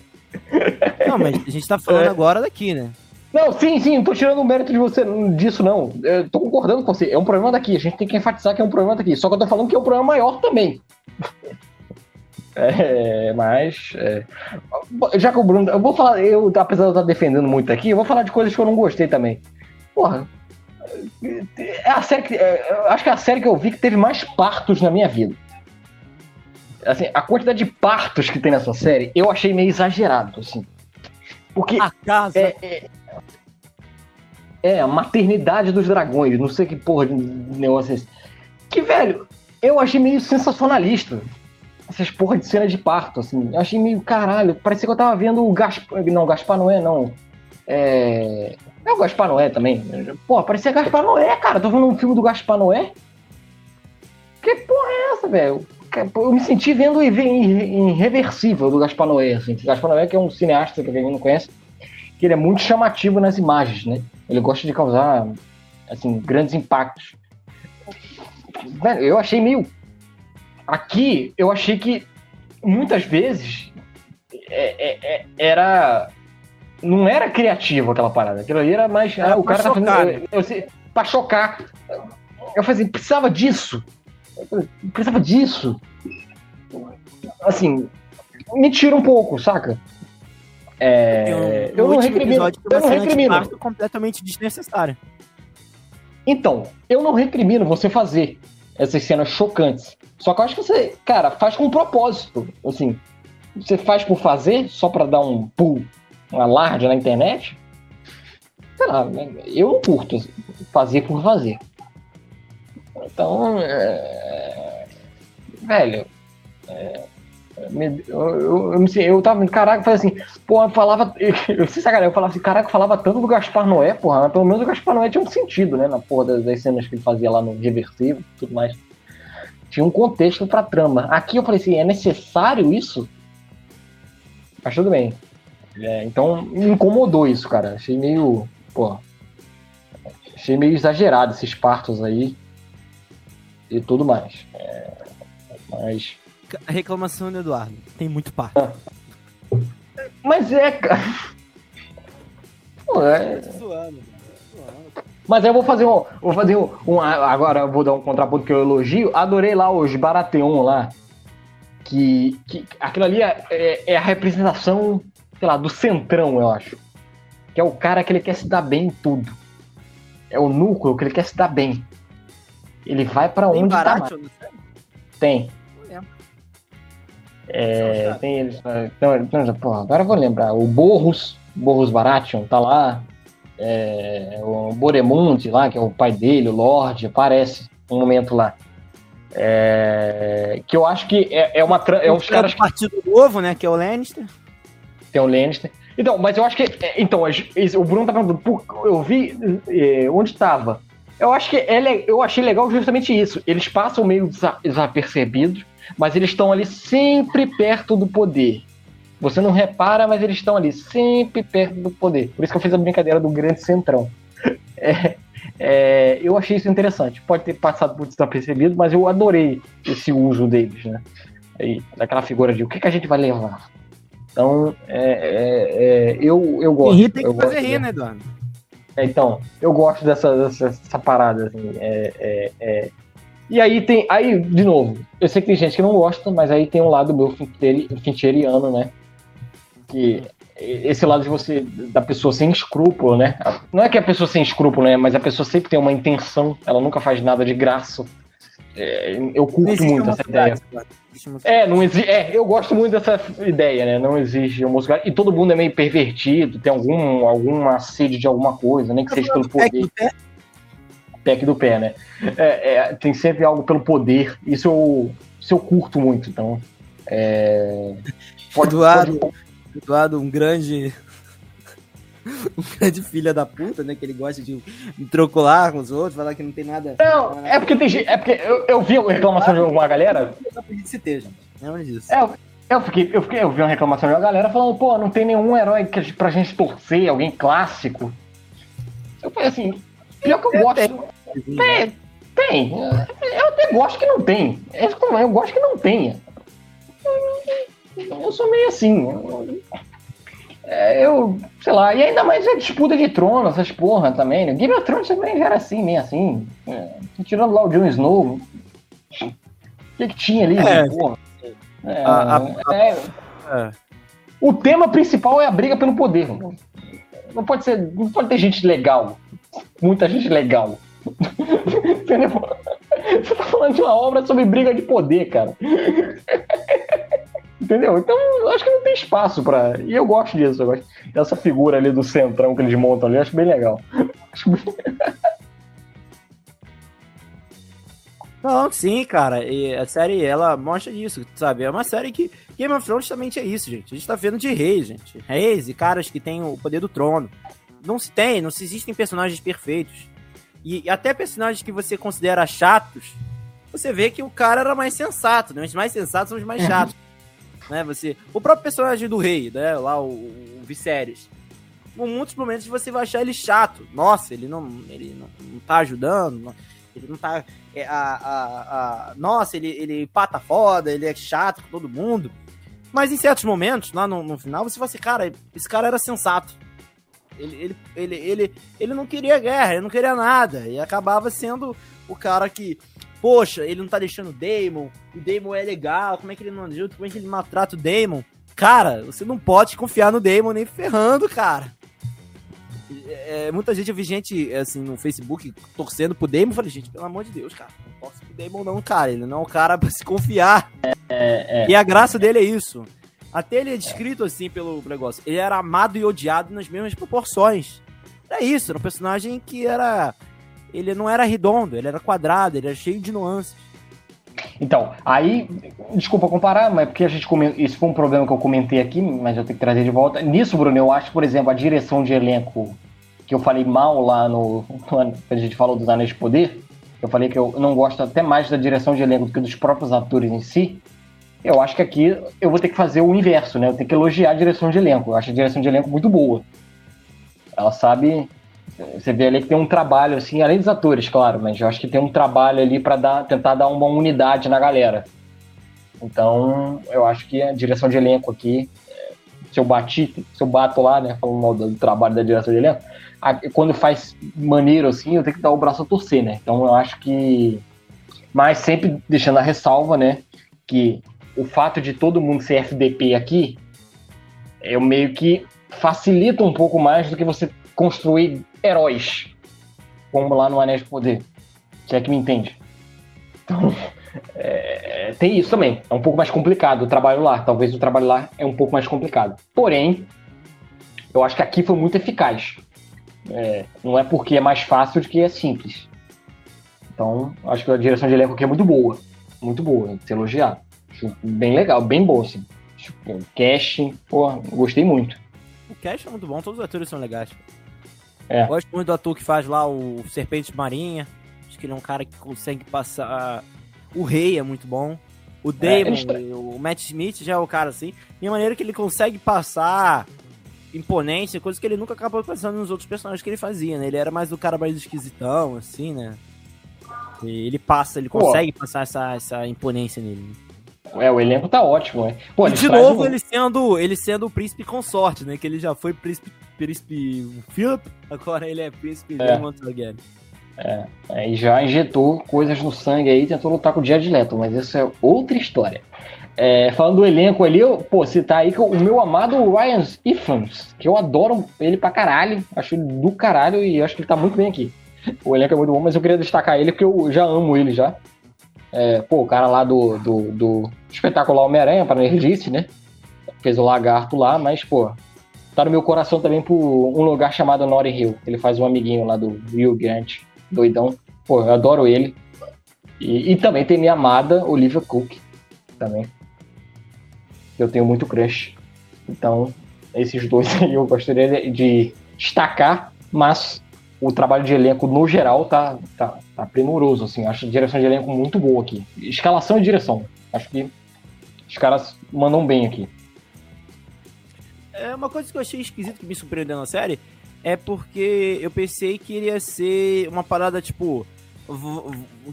Speaker 1: Não, Não, mas a gente tá falando é. agora daqui, né?
Speaker 2: Não, sim, sim, não tô tirando o mérito de você disso, não. Eu tô concordando com você. É um problema daqui. A gente tem que enfatizar que é um problema daqui. Só que eu tô falando que é um problema maior também. É, mas. É, já que o Bruno. Eu vou falar. Eu, apesar de eu estar defendendo muito aqui, eu vou falar de coisas que eu não gostei também. Porra. É a série que. É, acho que é a série que eu vi que teve mais partos na minha vida. Assim, a quantidade de partos que tem nessa série, eu achei meio exagerado, assim. Porque.
Speaker 1: A casa.
Speaker 2: É, é, é, a maternidade dos dragões, não sei que porra de negócio é esse. Que, velho, eu achei meio sensacionalista. Essas porra de cena de parto, assim. Eu achei meio caralho. Parecia que eu tava vendo o Gaspar. Não, Gaspar Noé, não. É. É o Gaspar Noé também. Pô, parecia Gaspar Noé, cara. Tô vendo um filme do Gaspar Noé. Que porra é essa, velho? Eu me senti vendo Irreversível do Gaspar Noé, assim. Gaspar Noé, que é um cineasta, pra quem não conhece, que ele é muito chamativo nas imagens, né? Ele gosta de causar, assim, grandes impactos. Eu achei meio. Aqui, eu achei que muitas vezes é, é, é, era. Não era criativo aquela parada. Aquilo ali era mais. Era ah, o cara tá chocar, tá fazendo. Né? Eu, eu, pra chocar. Eu falei assim, precisava disso. Precisava disso. Assim, me tira um pouco, saca? É, um, eu, não recrimino, eu não recrimino.
Speaker 1: completamente desnecessária.
Speaker 2: Então, eu não recrimino você fazer essas cenas chocantes. Só que eu acho que você, cara, faz com um propósito. Assim, você faz por fazer, só para dar um pull, um alarde na internet. Sei lá, eu não curto fazer por fazer. Então, é... velho, é... Eu, eu, eu, eu tava, caraca, falei assim, pô, eu falava, eu sei sacanagem, eu falava assim, caraca, eu falava tanto do Gaspar Noé, porra, pelo menos o Gaspar Noé tinha um sentido, né, na porra das, das cenas que ele fazia lá no Reversivo e tudo mais. Tinha um contexto pra trama. Aqui eu falei assim, é necessário isso? Mas tudo bem. É, então, me incomodou isso, cara. Achei meio, achei meio exagerado esses partos aí e tudo mais. É, mas
Speaker 1: a reclamação do Eduardo. Tem muito parto. Ah.
Speaker 2: Mas é, cara. É. Mas eu vou fazer um. Vou fazer um. um agora eu vou dar um contraponto que eu elogio. Adorei lá os Baratheon lá. Que, que aquilo ali é, é, é, a representação, sei lá, do centrão, eu acho. Que é o cara que ele quer se dar bem em tudo. É o núcleo que ele quer se dar bem. Ele vai para onde tá. Tem. É, tem eles. Então, então, porra, agora eu vou lembrar. O Borros, Borros Baratheon, tá lá. É, o Boremund lá, que é o pai dele, o Lorde, aparece um momento lá. É, que eu acho que é, é uma. É
Speaker 1: os caras. Que... Partido Novo, né? Que é o Lannister.
Speaker 2: Tem o Lannister. Então, mas eu acho que. É, então, o Bruno tá falando, eu vi é, onde estava. Eu acho que é, eu achei legal justamente isso. Eles passam meio desapercebidos mas eles estão ali sempre perto do poder. Você não repara, mas eles estão ali sempre perto do poder. Por isso que eu fiz a brincadeira do grande centrão. É, é, eu achei isso interessante. Pode ter passado por desapercebido, mas eu adorei esse uso deles, né? Aí, daquela figura de o que, que a gente vai levar. Então, é, é, é eu, eu gosto.
Speaker 1: rir tem que fazer rir, né, Eduardo?
Speaker 2: É, então, eu gosto dessa, dessa, dessa parada, assim. É, é, e aí tem. Aí, de novo, eu sei que tem gente que não gosta, mas aí tem um lado meu fincheriano, né? Que esse lado de você, da pessoa sem escrúpulo, né? Não é que a pessoa sem escrúpulo, né? Mas a pessoa sempre tem uma intenção, ela nunca faz nada de graça. É, eu curto muito essa ideia. É, não exige, é, eu gosto muito dessa ideia, né? Não exige homossexualidade. E todo mundo é meio pervertido, tem algum, alguma sede de alguma coisa, nem que seja pelo poder pack do pé, né? É, é, tem sempre algo pelo poder. Isso eu, isso eu curto muito. Então, é...
Speaker 1: pode, Eduardo, pode... Eduardo, um grande. um grande filha da puta, né? Que ele gosta de trocolar com os outros, falar que não tem nada.
Speaker 2: Não, é porque tem É porque eu, eu vi uma reclamação de alguma galera.
Speaker 1: Gente. Lembra disso.
Speaker 2: É, eu, fiquei, eu, fiquei, eu vi uma reclamação de uma galera falando, pô, não tem nenhum herói que, pra gente torcer, alguém clássico. Eu falei assim, pior que eu gosto. Tem, tem. Eu até gosto que não tem. Eu gosto que não tenha. Eu sou meio assim. É, eu, sei lá, e ainda mais a disputa de trono, essas porra também, né? Game of Thrones também já era assim, meio assim. É, tirando lá o Jon Snow. O que, que tinha ali? É, porra? É, a, a, é, é. O tema principal é a briga pelo poder. Não pode ser. Não pode ter gente legal. Muita gente legal. Entendeu? Você tá falando de uma obra sobre briga de poder, cara. Entendeu? Então, eu acho que não tem espaço para. E eu gosto disso, eu gosto dessa figura ali do centrão que eles montam ali, eu acho bem legal. Acho bem...
Speaker 1: Não, sim, cara. E a série, ela mostra isso, sabe? É uma série que. Game of Thrones também é isso, gente. A gente tá vendo de reis, gente. Reis e caras que têm o poder do trono. Não se tem, não se existem personagens perfeitos. E até personagens que você considera chatos, você vê que o cara era mais sensato, né? Os mais sensatos são os mais chatos né? Você, o próprio personagem do rei, né? Lá o, o Viserys. Em muitos momentos você vai achar ele chato. Nossa, ele não, ele não, não tá ajudando. Ele não tá. É, a, a, a, nossa, ele, ele pata foda, ele é chato com todo mundo. Mas em certos momentos, lá no, no final, você vai assim, cara, esse cara era sensato. Ele, ele, ele, ele, ele não queria guerra, ele não queria nada. E acabava sendo o cara que poxa, ele não tá deixando o Damon, o Damon é legal, como é que ele não ajuda, como é que ele maltrata o Damon? Cara, você não pode confiar no Damon nem ferrando, cara. É, muita gente, eu vi gente, assim, no Facebook torcendo pro Damon, eu falei, gente, pelo amor de Deus, cara, não posso pro Damon não, cara, ele não é o cara pra se confiar. É, é, e a graça dele é isso. Até ele é descrito assim pelo negócio. Ele era amado e odiado nas mesmas proporções. É isso, era um personagem que era ele não era redondo, ele era quadrado, ele era cheio de nuances.
Speaker 2: Então, aí, desculpa comparar, mas porque a gente isso foi um problema que eu comentei aqui, mas eu tenho que trazer de volta. Nisso, Bruno, eu acho, por exemplo, a direção de elenco que eu falei mal lá no, quando a gente falou dos Anéis de Poder, eu falei que eu não gosto até mais da direção de elenco do que dos próprios atores em si. Eu acho que aqui eu vou ter que fazer o inverso, né? Eu tenho que elogiar a direção de elenco. Eu acho a direção de elenco muito boa. Ela sabe você vê ali que tem um trabalho, assim, além dos atores, claro, mas eu acho que tem um trabalho ali para dar, tentar dar uma unidade na galera. Então, eu acho que a direção de elenco aqui, se eu bati, se eu bato lá, né, falando mal do trabalho da direção de elenco, quando faz maneiro assim, eu tenho que dar o braço a torcer, né? Então, eu acho que. Mas sempre deixando a ressalva, né, que o fato de todo mundo ser FDP aqui, eu meio que facilita um pouco mais do que você construir heróis, como lá no Anéis de Poder. Se é que me entende. Então, é, tem isso também. É um pouco mais complicado o trabalho lá. Talvez o trabalho lá é um pouco mais complicado. Porém, eu acho que aqui foi muito eficaz. É, não é porque é mais fácil do que é simples. Então, acho que a direção de elenco aqui é muito boa. Muito boa, se elogiar. Acho bem legal, bem boa, assim. Tipo, casting, pô, gostei muito.
Speaker 1: O cast é muito bom, todos os atores são legais. É. Gosto muito do ator que faz lá o Serpente Marinha. Acho que ele é um cara que consegue passar. O Rei é muito bom. O é, Damon, é, o Matt Smith já é o cara assim. E a maneira que ele consegue passar imponência, coisa que ele nunca acabou passando nos outros personagens que ele fazia, né? Ele era mais o cara mais esquisitão, assim, né? E ele passa, ele consegue Pô. passar essa, essa imponência nele.
Speaker 2: É, o elenco tá ótimo, né? Pô,
Speaker 1: e de novo um... ele sendo ele sendo o príncipe consorte, né? Que ele já foi príncipe príncipe Philip, agora ele é príncipe é. once again.
Speaker 2: É, aí já injetou coisas no sangue aí, tentou lutar com o Jared Leto, mas isso é outra história. É, falando do elenco ali, eu, pô, citar aí que o meu amado Ryan Ifans, que eu adoro ele pra caralho, acho ele do caralho e acho que ele tá muito bem aqui. O elenco é muito bom, mas eu queria destacar ele porque eu já amo ele já. É, pô, o cara lá do, do, do espetacular Homem-Aranha, para Nerdice, né? Fez o lagarto lá, mas, pô, tá no meu coração também por um lugar chamado Notting Hill. Ele faz um amiguinho lá do Rio Grant, doidão. Pô, eu adoro ele. E, e, também tem minha amada Olivia Cook, também. Eu tenho muito crush. Então, esses dois aí eu gostaria de destacar, mas o trabalho de elenco no geral tá, tá, tá primoroso, assim. Acho a direção de elenco muito boa aqui. Escalação e direção. Acho que os caras mandam bem aqui.
Speaker 1: É uma coisa que eu achei esquisito que me surpreendeu na série é porque eu pensei que iria ser uma parada tipo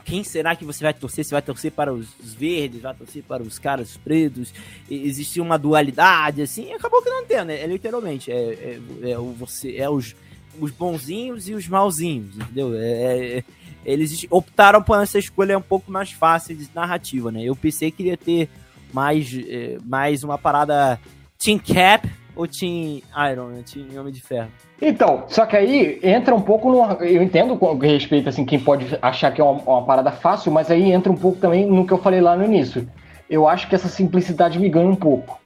Speaker 1: quem será que você vai torcer? Você vai torcer para os verdes, vai torcer para os caras pretos? Existia uma dualidade, assim, acabou que não tem, né? É literalmente, é, é, é, você, é os, os bonzinhos e os malzinhos, entendeu? É, é, é, eles optaram por essa escolha um pouco mais fácil de narrativa, né? Eu pensei que queria ter mais, é, mais uma parada Team Cap ou Team Iron, né? Team Homem de Ferro.
Speaker 2: Então, só que aí entra um pouco no. Eu entendo com respeito, assim, quem pode achar que é uma, uma, parada fácil, mas aí entra um pouco também no que eu falei lá no início. Eu acho que essa simplicidade me ganha um pouco.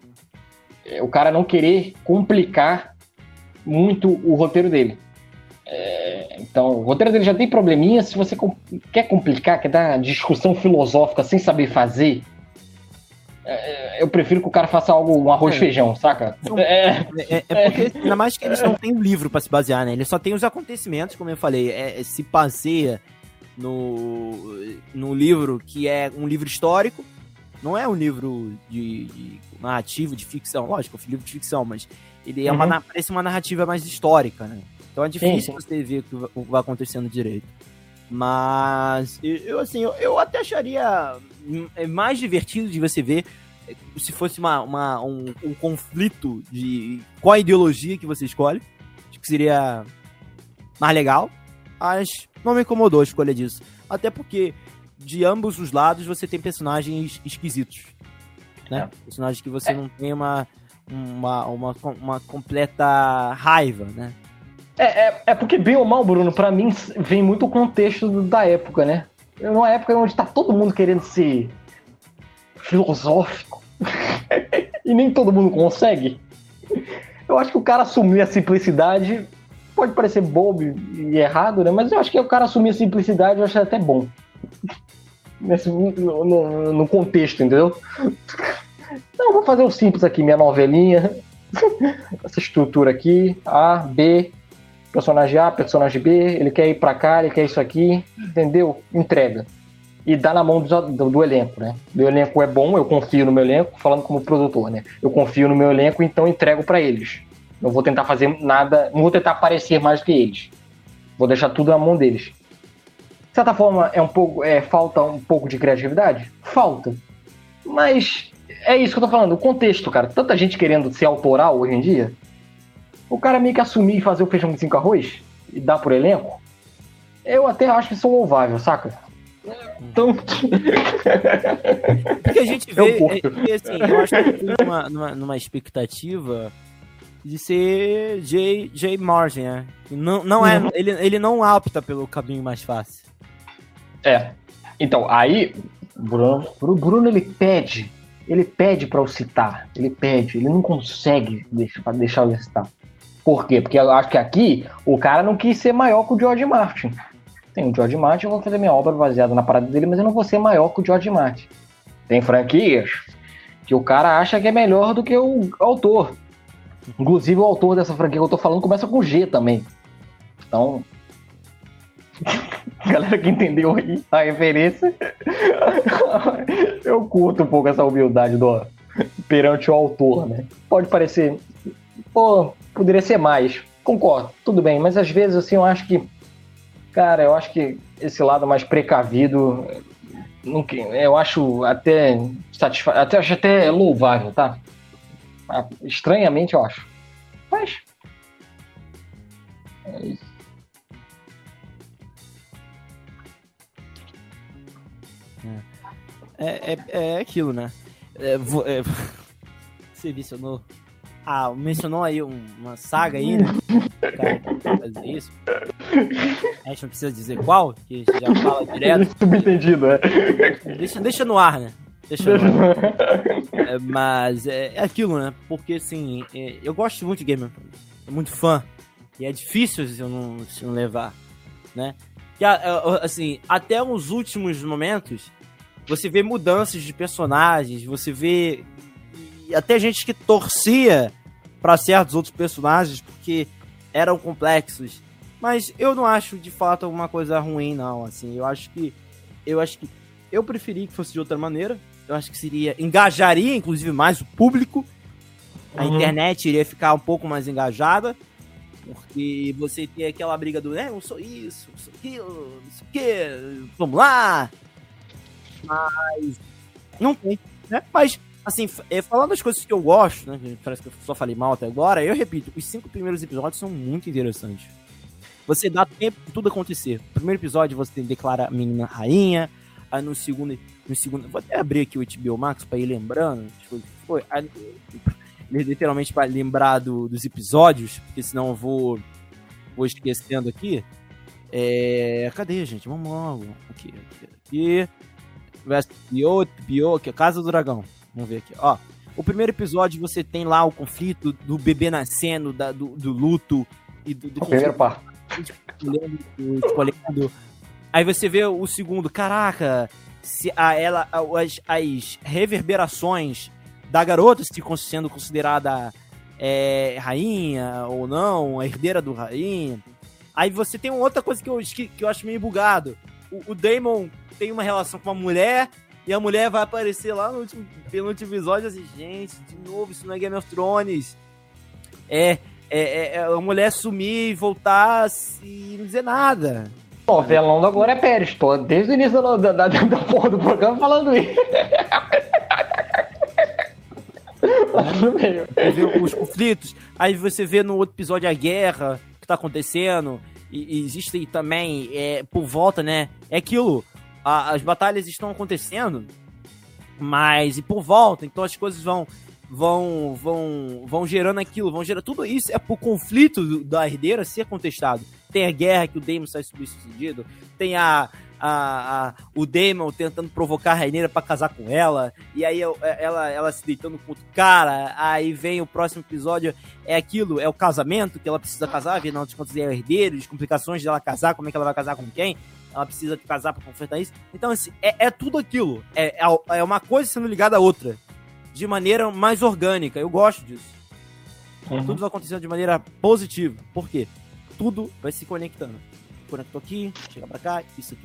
Speaker 2: É, o cara não querer complicar muito o roteiro dele. É, então, o roteiro dele já tem probleminha. Se você quer complicar, quer dar discussão filosófica sem saber fazer, é, eu prefiro que o cara faça algo, um arroz é. feijão, saca?
Speaker 1: É, é, é, porque, ainda mais que eles não têm um livro para se basear, né? Eles só têm os acontecimentos, como eu falei, é, se baseia no, no livro que é um livro histórico, não é um livro de, de narrativo, de ficção, lógico, é um livro de ficção, mas ele é uhum. uma, parece uma narrativa mais histórica, né? Então é difícil sim, sim. você ver o que vai acontecendo direito. Mas eu assim, eu, eu até acharia é mais divertido de você ver é, se fosse uma, uma um, um, conflito de qual a ideologia que você escolhe. Acho que seria mais legal. Mas não me incomodou a escolha disso. Até porque de ambos os lados você tem personagens esquisitos. Né? É. Personagens que você é. não tem uma, uma, uma, uma completa raiva, né?
Speaker 2: É, é, é, porque, bem ou mal, Bruno, para mim vem muito o contexto da época, né? Numa época onde tá todo mundo querendo ser filosófico e nem todo mundo consegue. Eu acho que o cara assumir a simplicidade pode parecer bobo e errado, né? Mas eu acho que o cara assumir a simplicidade eu acho até bom. Nesse, no, no, contexto, entendeu? Eu vou fazer o simples aqui, minha novelinha. Essa estrutura aqui, A, B, personagem A, personagem B, ele quer ir para cá, ele quer isso aqui, entendeu? Entrega. E dá na mão do, do, do, elenco, né? Meu elenco é bom, eu confio no meu elenco, falando como produtor, né? Eu confio no meu elenco, então entrego para eles. Não vou tentar fazer nada, não vou tentar aparecer mais que eles. Vou deixar tudo na mão deles. De certa forma, é um pouco, é, falta um pouco de criatividade? Falta. Mas é isso que eu tô falando, o contexto, cara. Tanta gente querendo ser autoral hoje em dia, o cara meio que assumir e fazer o feijão com arroz e dar por elenco, eu até acho que é louvável, saca? Então.
Speaker 1: Porque a gente vê. Eu, é, é, assim, eu acho que numa, numa, numa expectativa de ser J. J. Martin, né? Não, não é, uhum. ele, ele não opta pelo caminho mais fácil.
Speaker 2: É. Então, aí, Bruno, Bruno ele pede, ele pede para eu citar, ele pede, ele não consegue deixar, deixar eu citar. Por quê? Porque eu acho que aqui o cara não quis ser maior que o George Martin. Tem o George Martin, eu vou fazer minha obra baseada na parada dele, mas eu não vou ser maior que o George Martin. Tem franquias que o cara acha que é melhor do que o autor. Inclusive o autor dessa franquia que eu tô falando começa com G também. Então, galera que entendeu aí a referência, eu curto um pouco essa humildade do perante o autor, né? Pode parecer, pô, poderia ser mais. Concordo, tudo bem, mas às vezes assim eu acho que, cara, eu acho que esse lado mais precavido, eu acho até satisfa até acho até louvável, tá? Ah, estranhamente eu acho. Mas é isso.
Speaker 1: É, é, é aquilo, né? É, é, você mencionou ah, mencionou aí um, uma saga aí, né? Cara, fazer isso. A gente não precisa dizer qual, que a gente já fala direto.
Speaker 2: Subentendido, é.
Speaker 1: Deixa, deixa no ar, né? Deixa no ar. É, mas é, é, aquilo, né? Porque assim, é, eu gosto muito de Game Sou muito fã. E é difícil se eu não, se não levar, né? E, assim, até os últimos momentos, você vê mudanças de personagens, você vê até gente que torcia para certos outros personagens porque eram complexos. Mas eu não acho de fato alguma coisa ruim, não. Assim, eu acho que. Eu acho que. Eu preferi que fosse de outra maneira. Eu acho que seria. Engajaria, inclusive, mais o público. A uhum. internet iria ficar um pouco mais engajada. Porque você tem aquela briga do, né, eu sou isso, eu sou aquilo, não sei o quê, vamos lá. Mas não tem, né? Mas, assim, é, falando das coisas que eu gosto, né? Parece que eu só falei mal até agora, eu repito, os cinco primeiros episódios são muito interessantes. Você dá tempo pra tudo acontecer. No primeiro episódio você declara a menina rainha, aí no segundo. No segundo. Vou até abrir aqui o HBO Max pra ir lembrando. Foi. Aí, literalmente para lembrar do, dos episódios, porque senão eu vou, vou esquecendo aqui. É, cadê, gente? Vamos logo. Aqui, aqui, aqui. Bio, Bio, aqui, Casa do Dragão. Vamos ver aqui, ó. O primeiro episódio você tem lá o conflito do bebê nascendo, da, do, do luto e do, do
Speaker 2: o primeiro par.
Speaker 1: Aí você vê o segundo, caraca, se a, ela, as, as reverberações da garota se sendo considerada é, rainha ou não, a herdeira do rainha. Aí você tem outra coisa que eu, que, que eu acho meio bugado. O, o Damon tem uma relação com uma mulher e a mulher vai aparecer lá no último, penúltimo episódio assim, gente, de novo, isso não é Game of Thrones. É, é, é, é a mulher sumir e voltar e não dizer nada.
Speaker 2: Pô, velão da Glória Pérez, tô desde o início da, da, da, da porra do programa falando isso.
Speaker 1: Vê os conflitos. Aí você vê no outro episódio a guerra que tá acontecendo. E, e existe também, é, por volta, né? É aquilo. A, as batalhas estão acontecendo, mas e por volta, então as coisas vão vão vão vão gerando aquilo, vão gerando tudo isso é por conflito da herdeira ser contestado. Tem a guerra que o Damon sai substituído, tem a a, a, o Damon tentando provocar a Raineira para casar com ela, e aí é, ela, ela se deitando com outro cara, aí vem o próximo episódio, é aquilo, é o casamento que ela precisa casar, afinal de contas é herdeiro, as complicações dela casar, como é que ela vai casar com quem, ela precisa casar para confrontar isso. Então, assim, é, é tudo aquilo, é, é, é uma coisa sendo ligada à outra, de maneira mais orgânica, eu gosto disso. Uhum. Tudo vai acontecendo de maneira positiva, por quê? Tudo vai se conectando conectou aqui, chega pra cá, isso aqui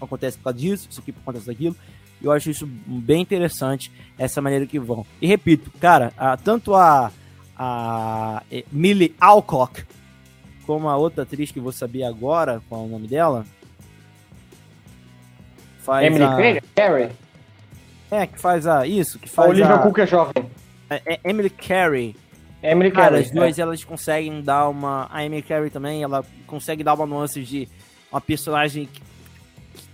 Speaker 1: acontece por causa disso, isso aqui acontece daquilo. Eu acho isso bem interessante, essa maneira que vão. E repito, cara, a, tanto a, a Millie Alcock, como a outra atriz que vou saber agora, qual é o nome dela?
Speaker 2: Faz Emily a... Carey?
Speaker 1: É, que faz a. Isso, que faz.
Speaker 2: O Olivia a... Cook é jovem.
Speaker 1: É, é Emily Carey.
Speaker 2: Emily Cara,
Speaker 1: Carey. As duas é. elas conseguem dar uma. A Emily Carey também, ela consegue dar uma nuance de uma personagem que,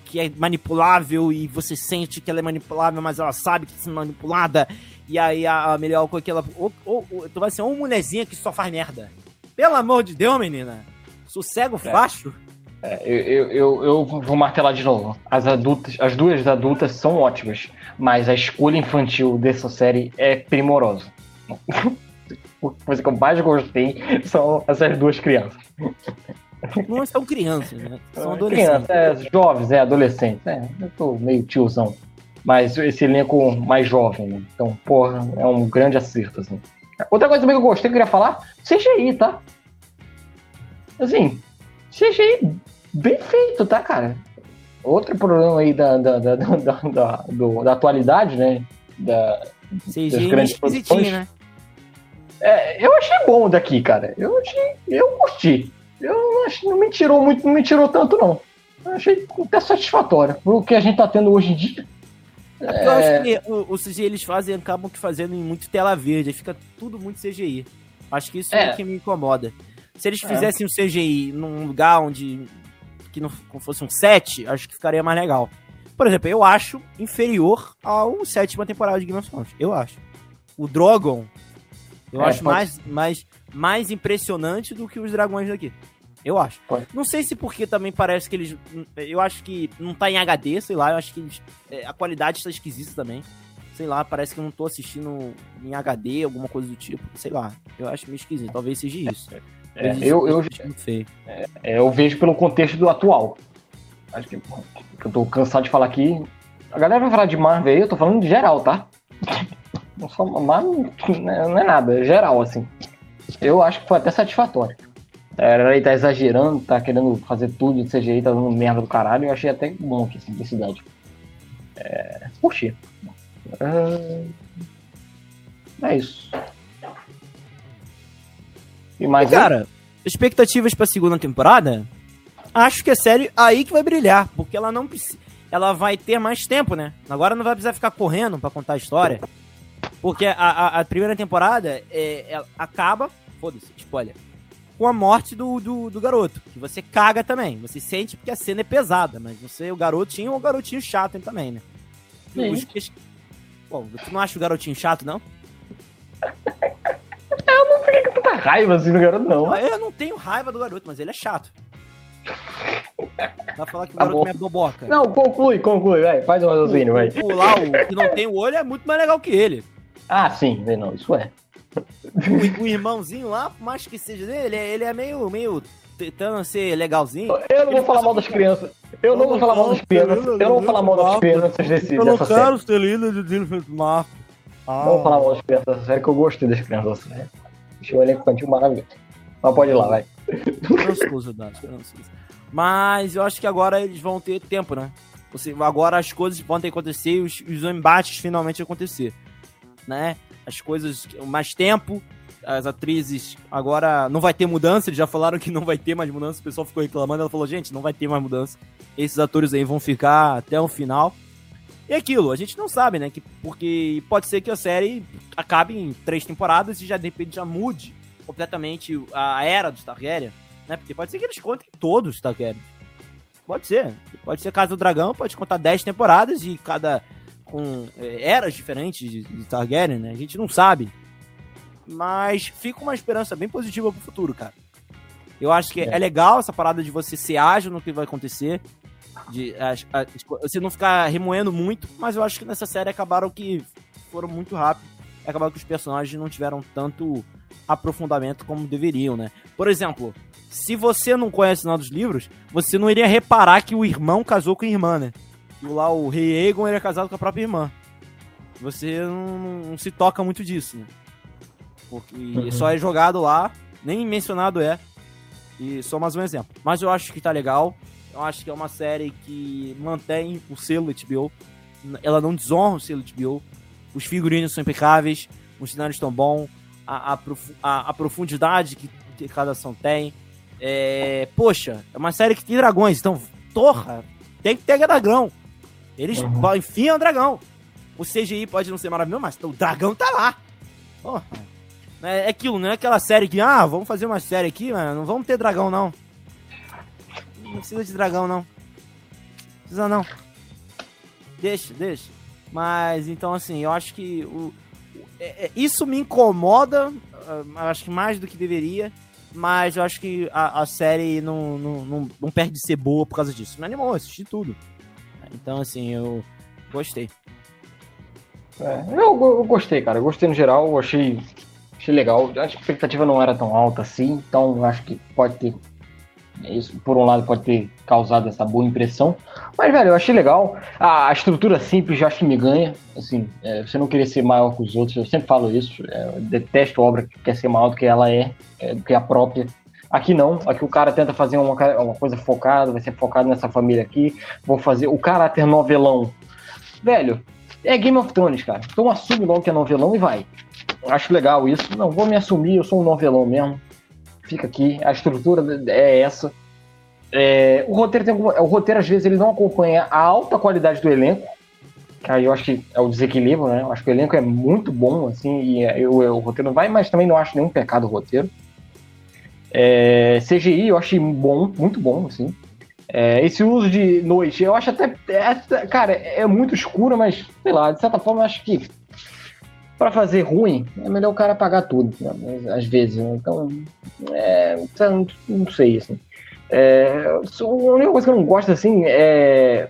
Speaker 1: que é manipulável e você sente que ela é manipulável, mas ela sabe que está manipulada. E aí a, a melhor coisa que ela. Ou, ou, ou, tu vai ser uma mulherzinha que só faz merda. Pelo amor de Deus, menina. Sossego é. facho.
Speaker 2: É, eu, eu, eu, vou martelar de novo. As adultas, as duas adultas são ótimas, mas a escolha infantil dessa série é primorosa. a coisa que eu mais gostei são essas duas crianças.
Speaker 1: Não são crianças, né? São adolescentes.
Speaker 2: Crianças, é, jovens, é, adolescentes. É, eu tô meio tiozão. Mas esse elenco mais jovem, né? Então, porra, é um grande acerto, assim. Outra coisa também que eu gostei, que eu queria falar, CGI, tá? Assim, CGI bem feito, tá, cara? Outro problema aí da, da, da, da, da, do, da atualidade, né? Da,
Speaker 1: CGI das grandes produções. né?
Speaker 2: É, eu achei bom daqui, cara. Eu achei, eu curti. Eu não, achei, não me tirou muito, não me tirou tanto, não. Eu achei até satisfatório. Pro que a gente tá tendo hoje em dia.
Speaker 1: É... Eu acho que o, o CGI eles fazem, acabam que fazendo em muito tela verde, fica tudo muito CGI. Acho que isso é, é que me incomoda. Se eles é. fizessem o um CGI num lugar onde que não fosse um set, acho que ficaria mais legal. Por exemplo, eu acho inferior ao sétima temporada de Game of Thrones. Eu acho. O Drogon eu é, acho pode... mais, mais, mais impressionante do que os dragões daqui. Eu acho. Pode. Não sei se porque também parece que eles. Eu acho que não tá em HD, sei lá. Eu acho que eles, é, a qualidade está esquisita também. Sei lá, parece que eu não tô assistindo em HD, alguma coisa do tipo. Sei lá. Eu acho meio esquisito. Talvez seja isso.
Speaker 2: É, eu, eu, é, é, eu vejo pelo contexto do atual. Acho que, eu tô cansado de falar aqui. A galera vai falar de Marvel aí, eu tô falando de geral, tá? Não, só, mas não é nada, é geral, assim. Eu acho que foi até satisfatório. Era aí tá exagerando, tá querendo fazer tudo de CGI, tá dando merda do caralho. Eu achei até bom aqui, simplicidade. É, curti. É, é isso.
Speaker 1: E mais
Speaker 2: e, cara,
Speaker 1: expectativas pra segunda temporada, acho que é série aí que vai brilhar, porque ela não precisa. Ela vai ter mais tempo, né? Agora não vai precisar ficar correndo para contar a história. Porque a, a, a primeira temporada é, acaba. Foda-se, spoiler. Com a morte do, do, do, garoto. Que você caga também. Você sente porque a cena é pesada, mas você, o garotinho é um garotinho chato também, né? Os, Bom, tu não acha o garotinho chato, não?
Speaker 2: Eu não fiquei com tanta raiva assim do garoto, não.
Speaker 1: Eu não tenho raiva do garoto, mas ele é chato. Vai falar que o tá garoto é boboca.
Speaker 2: Não, conclui, conclui, vai. Faz um raciocínio, vai.
Speaker 1: O, lá, o que não tem o olho é muito mais legal que ele.
Speaker 2: Ah, sim, não, isso é.
Speaker 1: O, o irmãozinho lá, por mais que seja dele, ele é meio, meio tentando ser legalzinho.
Speaker 2: Eu não vou falar mal das crianças. Eu não vou falar mal das crianças. Eu não vou falar mal das crianças desse
Speaker 1: Eu não quero ser líder de Dilfeld Marco.
Speaker 2: Ah. Vou falar mal das crianças dessa série, que eu gostei das crianças dessa série. Achei um elenco infantil maravilhoso. Mas pode ir lá, vai.
Speaker 1: Esperançoso, Dan, esperançoso. Mas eu acho que agora eles vão ter tempo, né? Agora as coisas vão ter que acontecer e os, os embates finalmente acontecer. Né? As coisas, mais tempo, as atrizes agora não vai ter mudança, eles já falaram que não vai ter mais mudança, o pessoal ficou reclamando, ela falou, gente, não vai ter mais mudança. Esses atores aí vão ficar até o final. E aquilo, a gente não sabe, né? Que, porque pode ser que a série acabe em três temporadas e já de repente já mude completamente a era do Targaryen né? Porque pode ser que eles contem todos, tá, Kevin? Pode ser. Pode ser Casa do Dragão, pode contar 10 temporadas e cada. com é, eras diferentes de, de Targaryen, né? A gente não sabe. Mas fica uma esperança bem positiva pro futuro, cara. Eu acho que é, é legal essa parada de você ser ágil no que vai acontecer. De a, você não ficar remoendo muito, mas eu acho que nessa série acabaram que foram muito rápido. Acabaram que os personagens não tiveram tanto aprofundamento como deveriam, né? Por exemplo, se você não conhece nada dos livros, você não iria reparar que o irmão casou com a irmã, né? E lá o rei Aegon era casado com a própria irmã. Você não, não se toca muito disso, né? Porque uhum. só é jogado lá, nem mencionado é. E só mais um exemplo. Mas eu acho que tá legal. Eu acho que é uma série que mantém o selo HBO. Ela não desonra o selo HBO. Os figurinos são impecáveis, os cenários estão bons, a, a, a, a profundidade que, que cada ação tem. É, poxa, é uma série que tem dragões, então, torra, tem que ter dragão. Eles uhum. enfiam o dragão. O CGI pode não ser maravilhoso, mas o dragão tá lá. Porra. É, é aquilo, não é aquela série que, ah, vamos fazer uma série aqui, mas não vamos ter dragão, não. Não precisa de dragão, não. Precisa não. Deixa, deixa. Mas, então, assim, eu acho que o, é, é, isso me incomoda, uh, acho que mais do que deveria, mas eu acho que a, a série não, não, não, não, perde de ser boa por causa disso. Me animou, assisti tudo. Então, assim, eu gostei.
Speaker 2: É, eu, eu, gostei, cara. Eu gostei no geral, achei, achei legal. A expectativa não era tão alta assim, então acho que pode ter isso, por um lado, pode ter causado essa boa impressão. Mas, velho, eu achei legal. A, a estrutura simples já acho que me ganha. Assim, é, você não querer ser maior que os outros, eu sempre falo isso. É, eu detesto obra que quer ser maior do que ela é, é, do que a própria. Aqui não, aqui o cara tenta fazer uma, uma coisa focada, vai ser focado nessa família aqui. Vou fazer o caráter novelão. Velho, é Game of Thrones, cara. Então assume logo que é novelão e vai. Acho legal isso. Não, vou me assumir, eu sou um novelão mesmo fica aqui, a estrutura é essa. É, o roteiro tem o roteiro às vezes ele não acompanha a alta qualidade do elenco, que aí eu acho que é o desequilíbrio, né? Eu acho que o elenco é muito bom, assim, e eu, o roteiro não vai, mas também não acho nenhum pecado o roteiro. É, CGI eu achei bom, muito bom, assim. É, esse uso de noite, eu acho até, é, cara, é muito escuro, mas sei lá, de certa forma eu acho que para fazer ruim, é melhor o cara pagar tudo, né? às vezes. Né? Então, é, então, não sei, assim. É, a única coisa que eu não gosto, assim, é,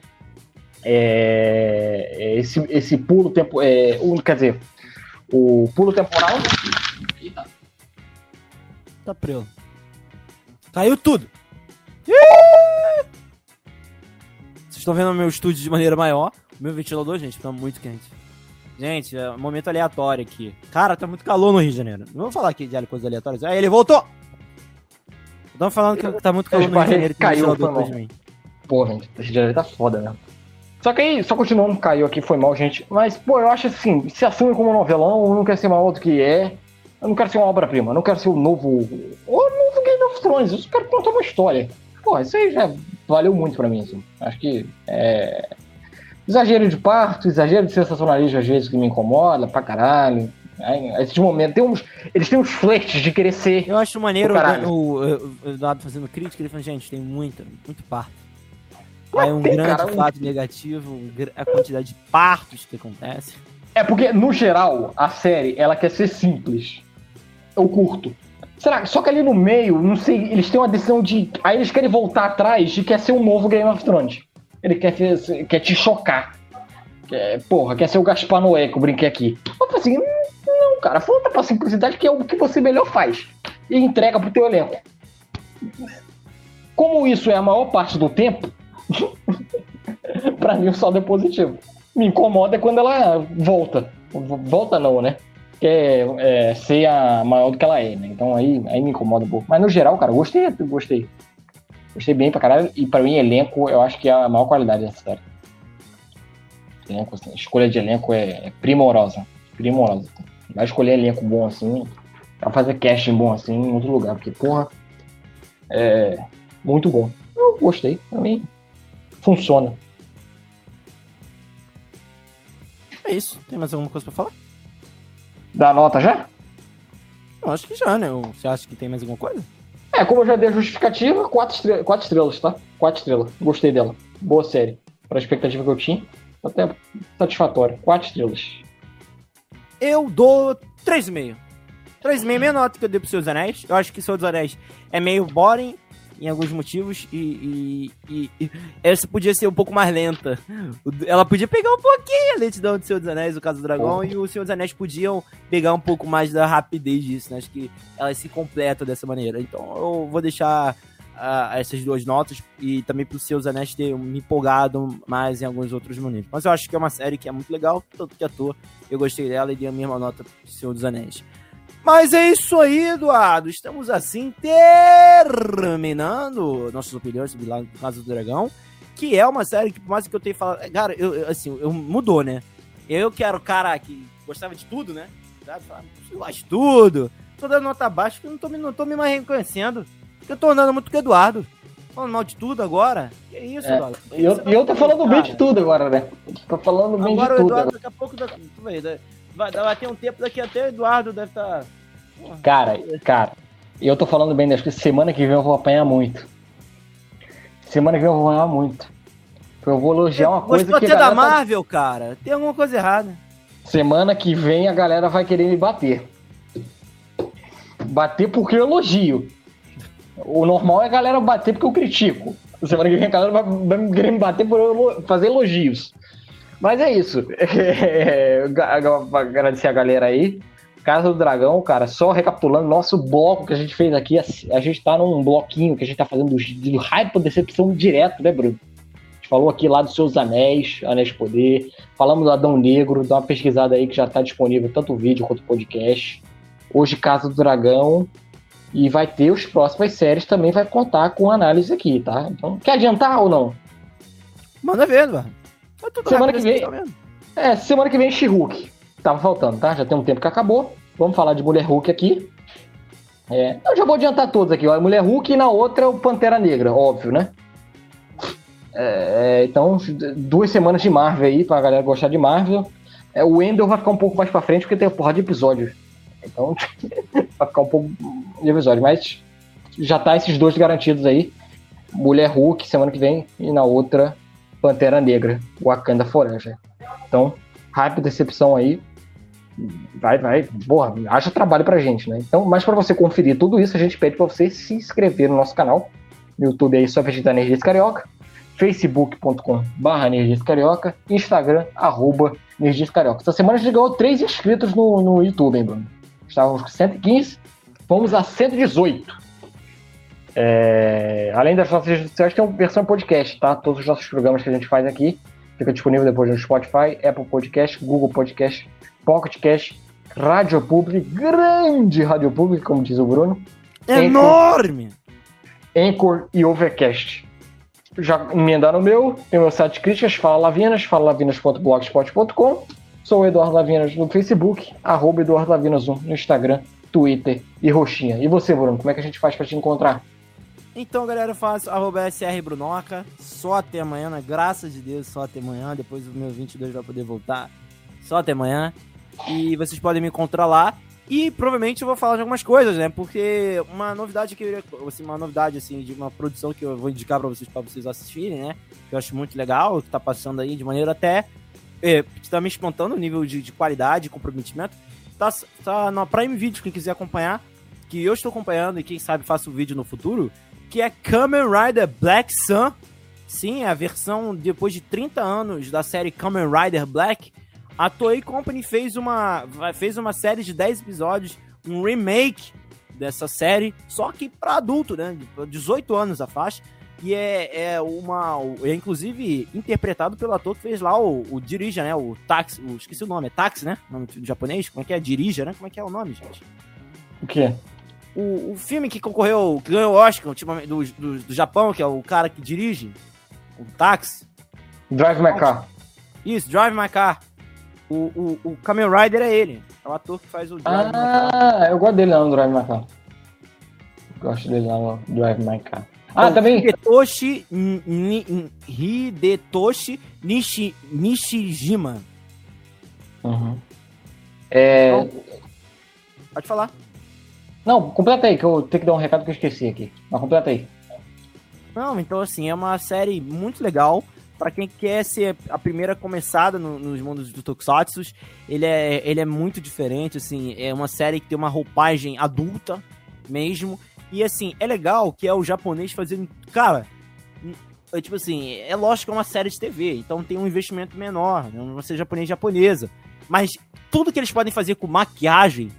Speaker 2: é, é esse, esse pulo tempo, é, quer dizer, o pulo temporal. Eita.
Speaker 1: Tá preso. Caiu tudo. Vocês estão vendo o meu estúdio de maneira maior. Meu ventilador, gente, tá muito quente. Gente, é um momento aleatório aqui. Cara, tá muito calor no Rio de Janeiro. Não vou falar aqui de coisas aleatórias. Aí ele voltou! Estão falando que tá muito calor no Rio de Janeiro.
Speaker 2: Caiu, foi. De mim. Pô, gente, esse Janeiro tá foda, né? Só que aí, só continuando, caiu aqui, foi mal, gente. Mas, pô, eu acho assim, se assume como novelão, não quer ser maior do que é. Eu não quero ser uma obra-prima, não quero ser o novo. O novo Game of Thrones, eu quero contar uma história. Pô, isso aí já valeu muito pra mim, assim. Acho que é... Exagero de parto, exagero de sensacionalismo às vezes que me incomoda pra caralho. Esses momentos, tem uns, eles têm uns flashes de querer ser.
Speaker 1: Eu acho maneiro o, o, Eduardo fazendo crítica, ele falando, gente, tem muito, muito parto. Aí um tem, grande cara, fato um... negativo, a quantidade de partos que acontece.
Speaker 2: É porque, no geral, a série, ela quer ser simples. Eu curto. Será? Só que ali no meio, não sei, eles têm uma decisão de. Aí eles querem voltar atrás e quer ser um novo Game of Thrones. Ele quer, quer te chocar. Quer, porra, quer ser o Gaspar Noé que eu brinquei aqui. Eu falei assim, não, cara, volta pra simplicidade que é o que você melhor faz. E entrega pro teu elenco. Como isso é a maior parte do tempo, pra mim o saldo é positivo. Me incomoda é quando ela volta. Volta não, né? Quer é, ser a maior do que ela é, né? Então aí, aí me incomoda um pouco. Mas no geral, cara, gostei, gostei. Gostei bem pra caralho. E pra mim, elenco, eu acho que é a maior qualidade dessa série. Elenco, assim, escolha de elenco é, é primorosa. Primorosa. Vai escolher elenco bom assim. Vai fazer casting bom assim em outro lugar. Porque, porra, é muito bom. Eu gostei. Pra mim, funciona.
Speaker 1: É isso. Tem mais alguma coisa pra falar?
Speaker 2: Dá nota já?
Speaker 1: Eu acho que já, né? Você acha que tem mais alguma coisa?
Speaker 2: É, como eu já dei a justificativa, quatro, quatro estrelas, tá? Quatro estrelas. Gostei dela. Boa série. Para a expectativa que eu tinha, até satisfatório. Quatro estrelas.
Speaker 1: Eu dou 3,5. 3,5 é a nota que eu dei pro Seus Anéis. Eu acho que Seus Anéis é meio boring, em alguns motivos e, e, e, essa podia ser um pouco mais lenta. Ela podia pegar um pouquinho a lentidão do Senhor dos Anéis, o caso do Dragão, oh. e o Senhor dos Anéis podiam pegar um pouco mais da rapidez disso, né? Acho que elas se completam dessa maneira. Então eu vou deixar uh, essas duas notas e também para os Seus Anéis ter me empolgado mais em alguns outros momentos. Mas eu acho que é uma série que é muito legal, tanto que à toa eu gostei dela e dei a mesma nota pro Senhor dos Anéis. Mas é isso aí, Eduardo. Estamos assim terminando nossas opiniões sobre lá Casa do Dragão, que é uma série que, por mais que eu tenha falado, cara, eu, assim, eu, mudou, né? Eu que era o cara que gostava de tudo, né? Eu de tudo. Tô dando nota baixa porque não tô, não tô me mais reconhecendo. Eu tô andando muito com o Eduardo. Falando mal de tudo agora? Que isso, é,
Speaker 2: Eduardo? E eu, eu tô falando cara. bem de tudo agora, né? Tô falando bem agora, de tudo. Eduardo,
Speaker 1: daqui a pouco, vai, vai ter um tempo daqui até o Eduardo deve estar. Tá...
Speaker 2: Cara, cara, eu tô falando bem das coisas. Semana que vem eu vou apanhar muito. Semana que vem eu vou apanhar muito. Eu vou elogiar uma coisa
Speaker 1: que. Você da tá- Marvel, tá... cara? Tem alguma coisa errada.
Speaker 2: Semana que vem a galera vai querer me bater. Bater porque eu elogio. O normal é a galera bater porque eu critico. Semana que vem a galera vai, vai querer me bater por eu fazer elogios. Mas é isso. É, agradecer a galera aí. Casa do Dragão, cara, só recapitulando, nosso bloco que a gente fez aqui, a, gente tá num bloquinho que a gente tá fazendo de hype decepção direto, né, Bruno? A gente falou aqui lá dos seus anéis, Anéis de Poder, falamos do Adão Negro, dá uma pesquisada aí que já tá disponível tanto o vídeo quanto o podcast. Hoje, Casa do Dragão, e vai ter os próximas séries também, vai contar com análise aqui, tá? Então, quer adiantar ou não?
Speaker 1: Manda ver, mano.
Speaker 2: Semana que vem. Tá é, semana que vem, She-Hulk. Tava faltando, tá? Já tem um tempo que acabou. Vamos falar de Mulher Hulk aqui. É, eu já vou adiantar todos aqui. Ó. Mulher Hulk e na outra o Pantera Negra, óbvio, né? É, então, duas semanas de Marvel aí, pra galera gostar de Marvel. É, o Endel vai ficar um pouco mais pra frente, porque tem a porra de episódio. Então, vai ficar um pouco de episódio. Mas já tá esses dois garantidos aí. Mulher Hulk, semana que vem, e na outra, Pantera Negra, Wakanda Forever. Então, hype decepção aí vai, vai, porra, acha trabalho pra gente, né? Então, mas para você conferir tudo isso, a gente pede para você se inscrever no nosso canal, no YouTube aí, só digitar Energias Carioca, facebook.com barra Energias Carioca, Instagram, arroba Energias Carioca. Essa semana a gente ganhou três inscritos no, no YouTube, hein, Bruno? Estávamos com 115, vamos a 118. É, além das nossas redes sociais, tem uma versão podcast, tá? Todos os nossos programas que a gente faz aqui fica disponível depois no Spotify, Apple Podcast, Google Podcast, Pocket Cash, Rádio Public, grande Rádio Public, como diz o Bruno.
Speaker 1: Enorme!
Speaker 2: Anchor, e Overcast. Já emendaram o meu, tem o meu site de críticas, Fala Lavinas, falalavinas.blogspot.com. Sou o Eduardo Lavinas no Facebook, arroba Eduardo Lavinas 1 no Instagram Twitter e Roxinha. E você, Bruno, como é que a gente faz para te encontrar?
Speaker 1: Então, galera, eu faço arroba SR Brunoca. Só até amanhã, né? Graças a Deus, só até amanhã. Depois o meu 22 vai poder voltar. Só até amanhã. E vocês podem me encontrar lá. E provavelmente eu vou falar de algumas coisas, né? Porque uma novidade que eu assim, uma novidade assim de uma produção que eu vou indicar para vocês para vocês assistirem, né? Que eu acho muito legal, que tá passando aí de maneira até é, que tá me espantando o nível de, de qualidade comprometimento. Tá, tá na Prime Video, quem quiser acompanhar, que eu estou acompanhando e quem sabe faço o vídeo no futuro, que é Kamen Rider Black Sun. Sim, é a versão depois de 30 anos da série Kamen Rider Black a Toei Company fez uma, fez uma série de 10 episódios, um remake dessa série, só que para adulto, né? 18 anos a faixa. E é, é uma. É inclusive interpretado pelo ator que fez lá o, o Dirija, né? O Taxi. O, esqueci o nome, é Taxi, né? O nome japonês? Como é que é? Dirija, né? Como é que é o nome, gente?
Speaker 2: O quê?
Speaker 1: O, o filme que concorreu, que ganhou o Oscar do, do, do Japão, que é o cara que dirige, o Taxi.
Speaker 2: Drive My Car.
Speaker 1: Isso, Drive My Car. O, o, o Kamen Rider é ele. É o ator que faz o
Speaker 2: Drive Ah, eu gosto dele lá no Drive My Car. Gosto dele lá no Drive My Car. Ah, então, também.
Speaker 1: Hidetoshi, Hidetoshi Nishi, Nishijima.
Speaker 2: Uhum. É... Então,
Speaker 1: pode falar.
Speaker 2: Não, completa aí, que eu tenho que dar um recado que eu esqueci aqui. Mas completa aí.
Speaker 1: Não, então assim, é uma série muito legal para quem quer ser a primeira começada no, nos mundos do Tokusatsu, ele é, ele é muito diferente, assim, é uma série que tem uma roupagem adulta mesmo, e assim, é legal que é o japonês fazendo, cara, é, tipo assim, é lógico que é uma série de TV, então tem um investimento menor, não vai ser japonês japonesa, mas tudo que eles podem fazer com maquiagem,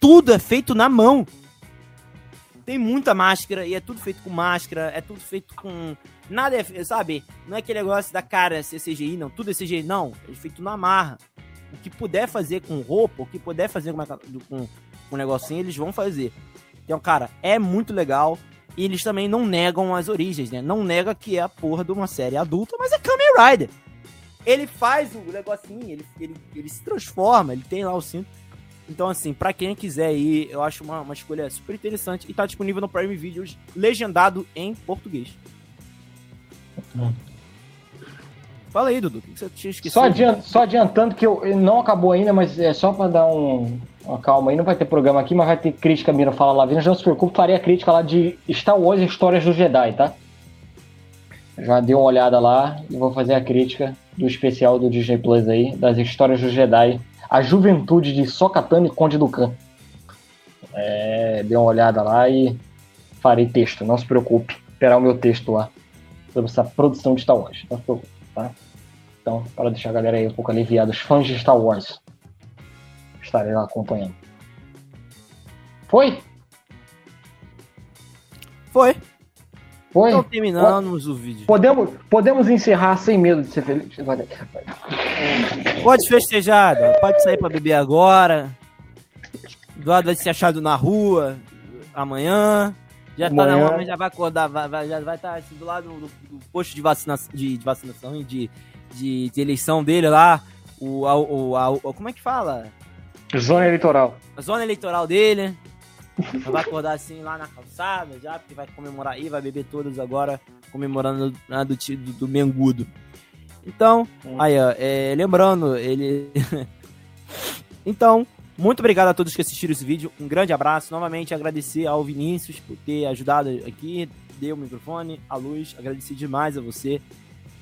Speaker 1: tudo é feito na mão. Tem muita máscara e é tudo feito com máscara, é tudo feito com Nada é, sabe? Não é aquele negócio da cara ser CGI, não. Tudo é CGI, não. É feito na marra. O que puder fazer com roupa, o que puder fazer com, com, um negocinho, eles vão fazer. Então, cara, é muito legal. E eles também não negam as origens, né? Não nega que é a porra de uma série adulta, mas é Kamen Rider. Ele faz o negocinho, ele, ele, ele se transforma, ele tem lá o cinto. Então, assim, para quem quiser ir, eu acho uma, uma escolha super interessante e tá disponível no Prime Videos, legendado em português. Fala aí, Dudu, o que você tinha esquecido?
Speaker 2: Só, só adiantando que eu, não acabou ainda, mas é só para dar um, uma calma aí. Não vai ter programa aqui, mas vai ter crítica, Mira Fala lá. Não se preocupe, farei a crítica lá de Star Wars e Histórias do Jedi, tá? Já dei uma olhada lá e vou fazer a crítica do especial do DJ Plus aí, das Histórias do Jedi. A juventude de Sokatano e Conde do Khan. É, dei uma olhada lá e farei texto, não se preocupe. Esperar o meu texto lá sobre essa produção de Star Wars. Não se preocupe, tá? Então, para deixar a galera aí um pouco aliviada, os fãs de Star Wars, estarei lá acompanhando. Foi?
Speaker 1: Foi.
Speaker 2: Foi? Então
Speaker 1: terminamos o vídeo.
Speaker 2: Podemos, podemos encerrar sem medo de ser feliz.
Speaker 1: Pode festejar, pode sair para beber agora. Eduardo vai ser achado na rua amanhã. Já tá na hora, já vai acordar, vai, vai, já vai estar tá, assim, do lado do, do posto de, vacina, de, de vacinação e de, de, de, eleição dele lá. O, a, o, a, o, como é que fala?
Speaker 2: Zona eleitoral.
Speaker 1: A zona eleitoral dele. vai acordar assim lá na calçada já, porque vai comemorar aí, vai beber todas agora, comemorando né, do, do, do Mengudo. Então, hum. aí, ó, é, lembrando, ele. então, muito obrigado a todos que assistiram esse vídeo. Um grande abraço. Novamente agradecer ao Vinícius por ter ajudado aqui, deu o microfone, a luz. Agradecer demais a você.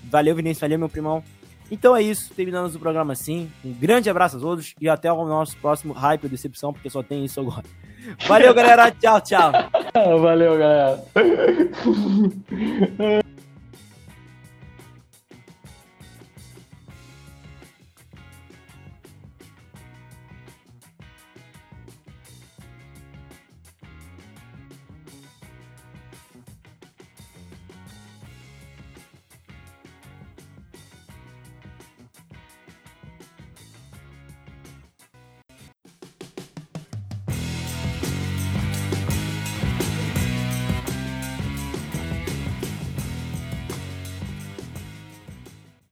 Speaker 1: Valeu, Vinícius. Valeu, meu primão. Então é isso. Terminamos o programa assim. Um grande abraço a todos e até o nosso próximo Hype ou Decepção, porque só tem isso agora. Valeu, galera. tchau, tchau.
Speaker 2: Valeu, galera.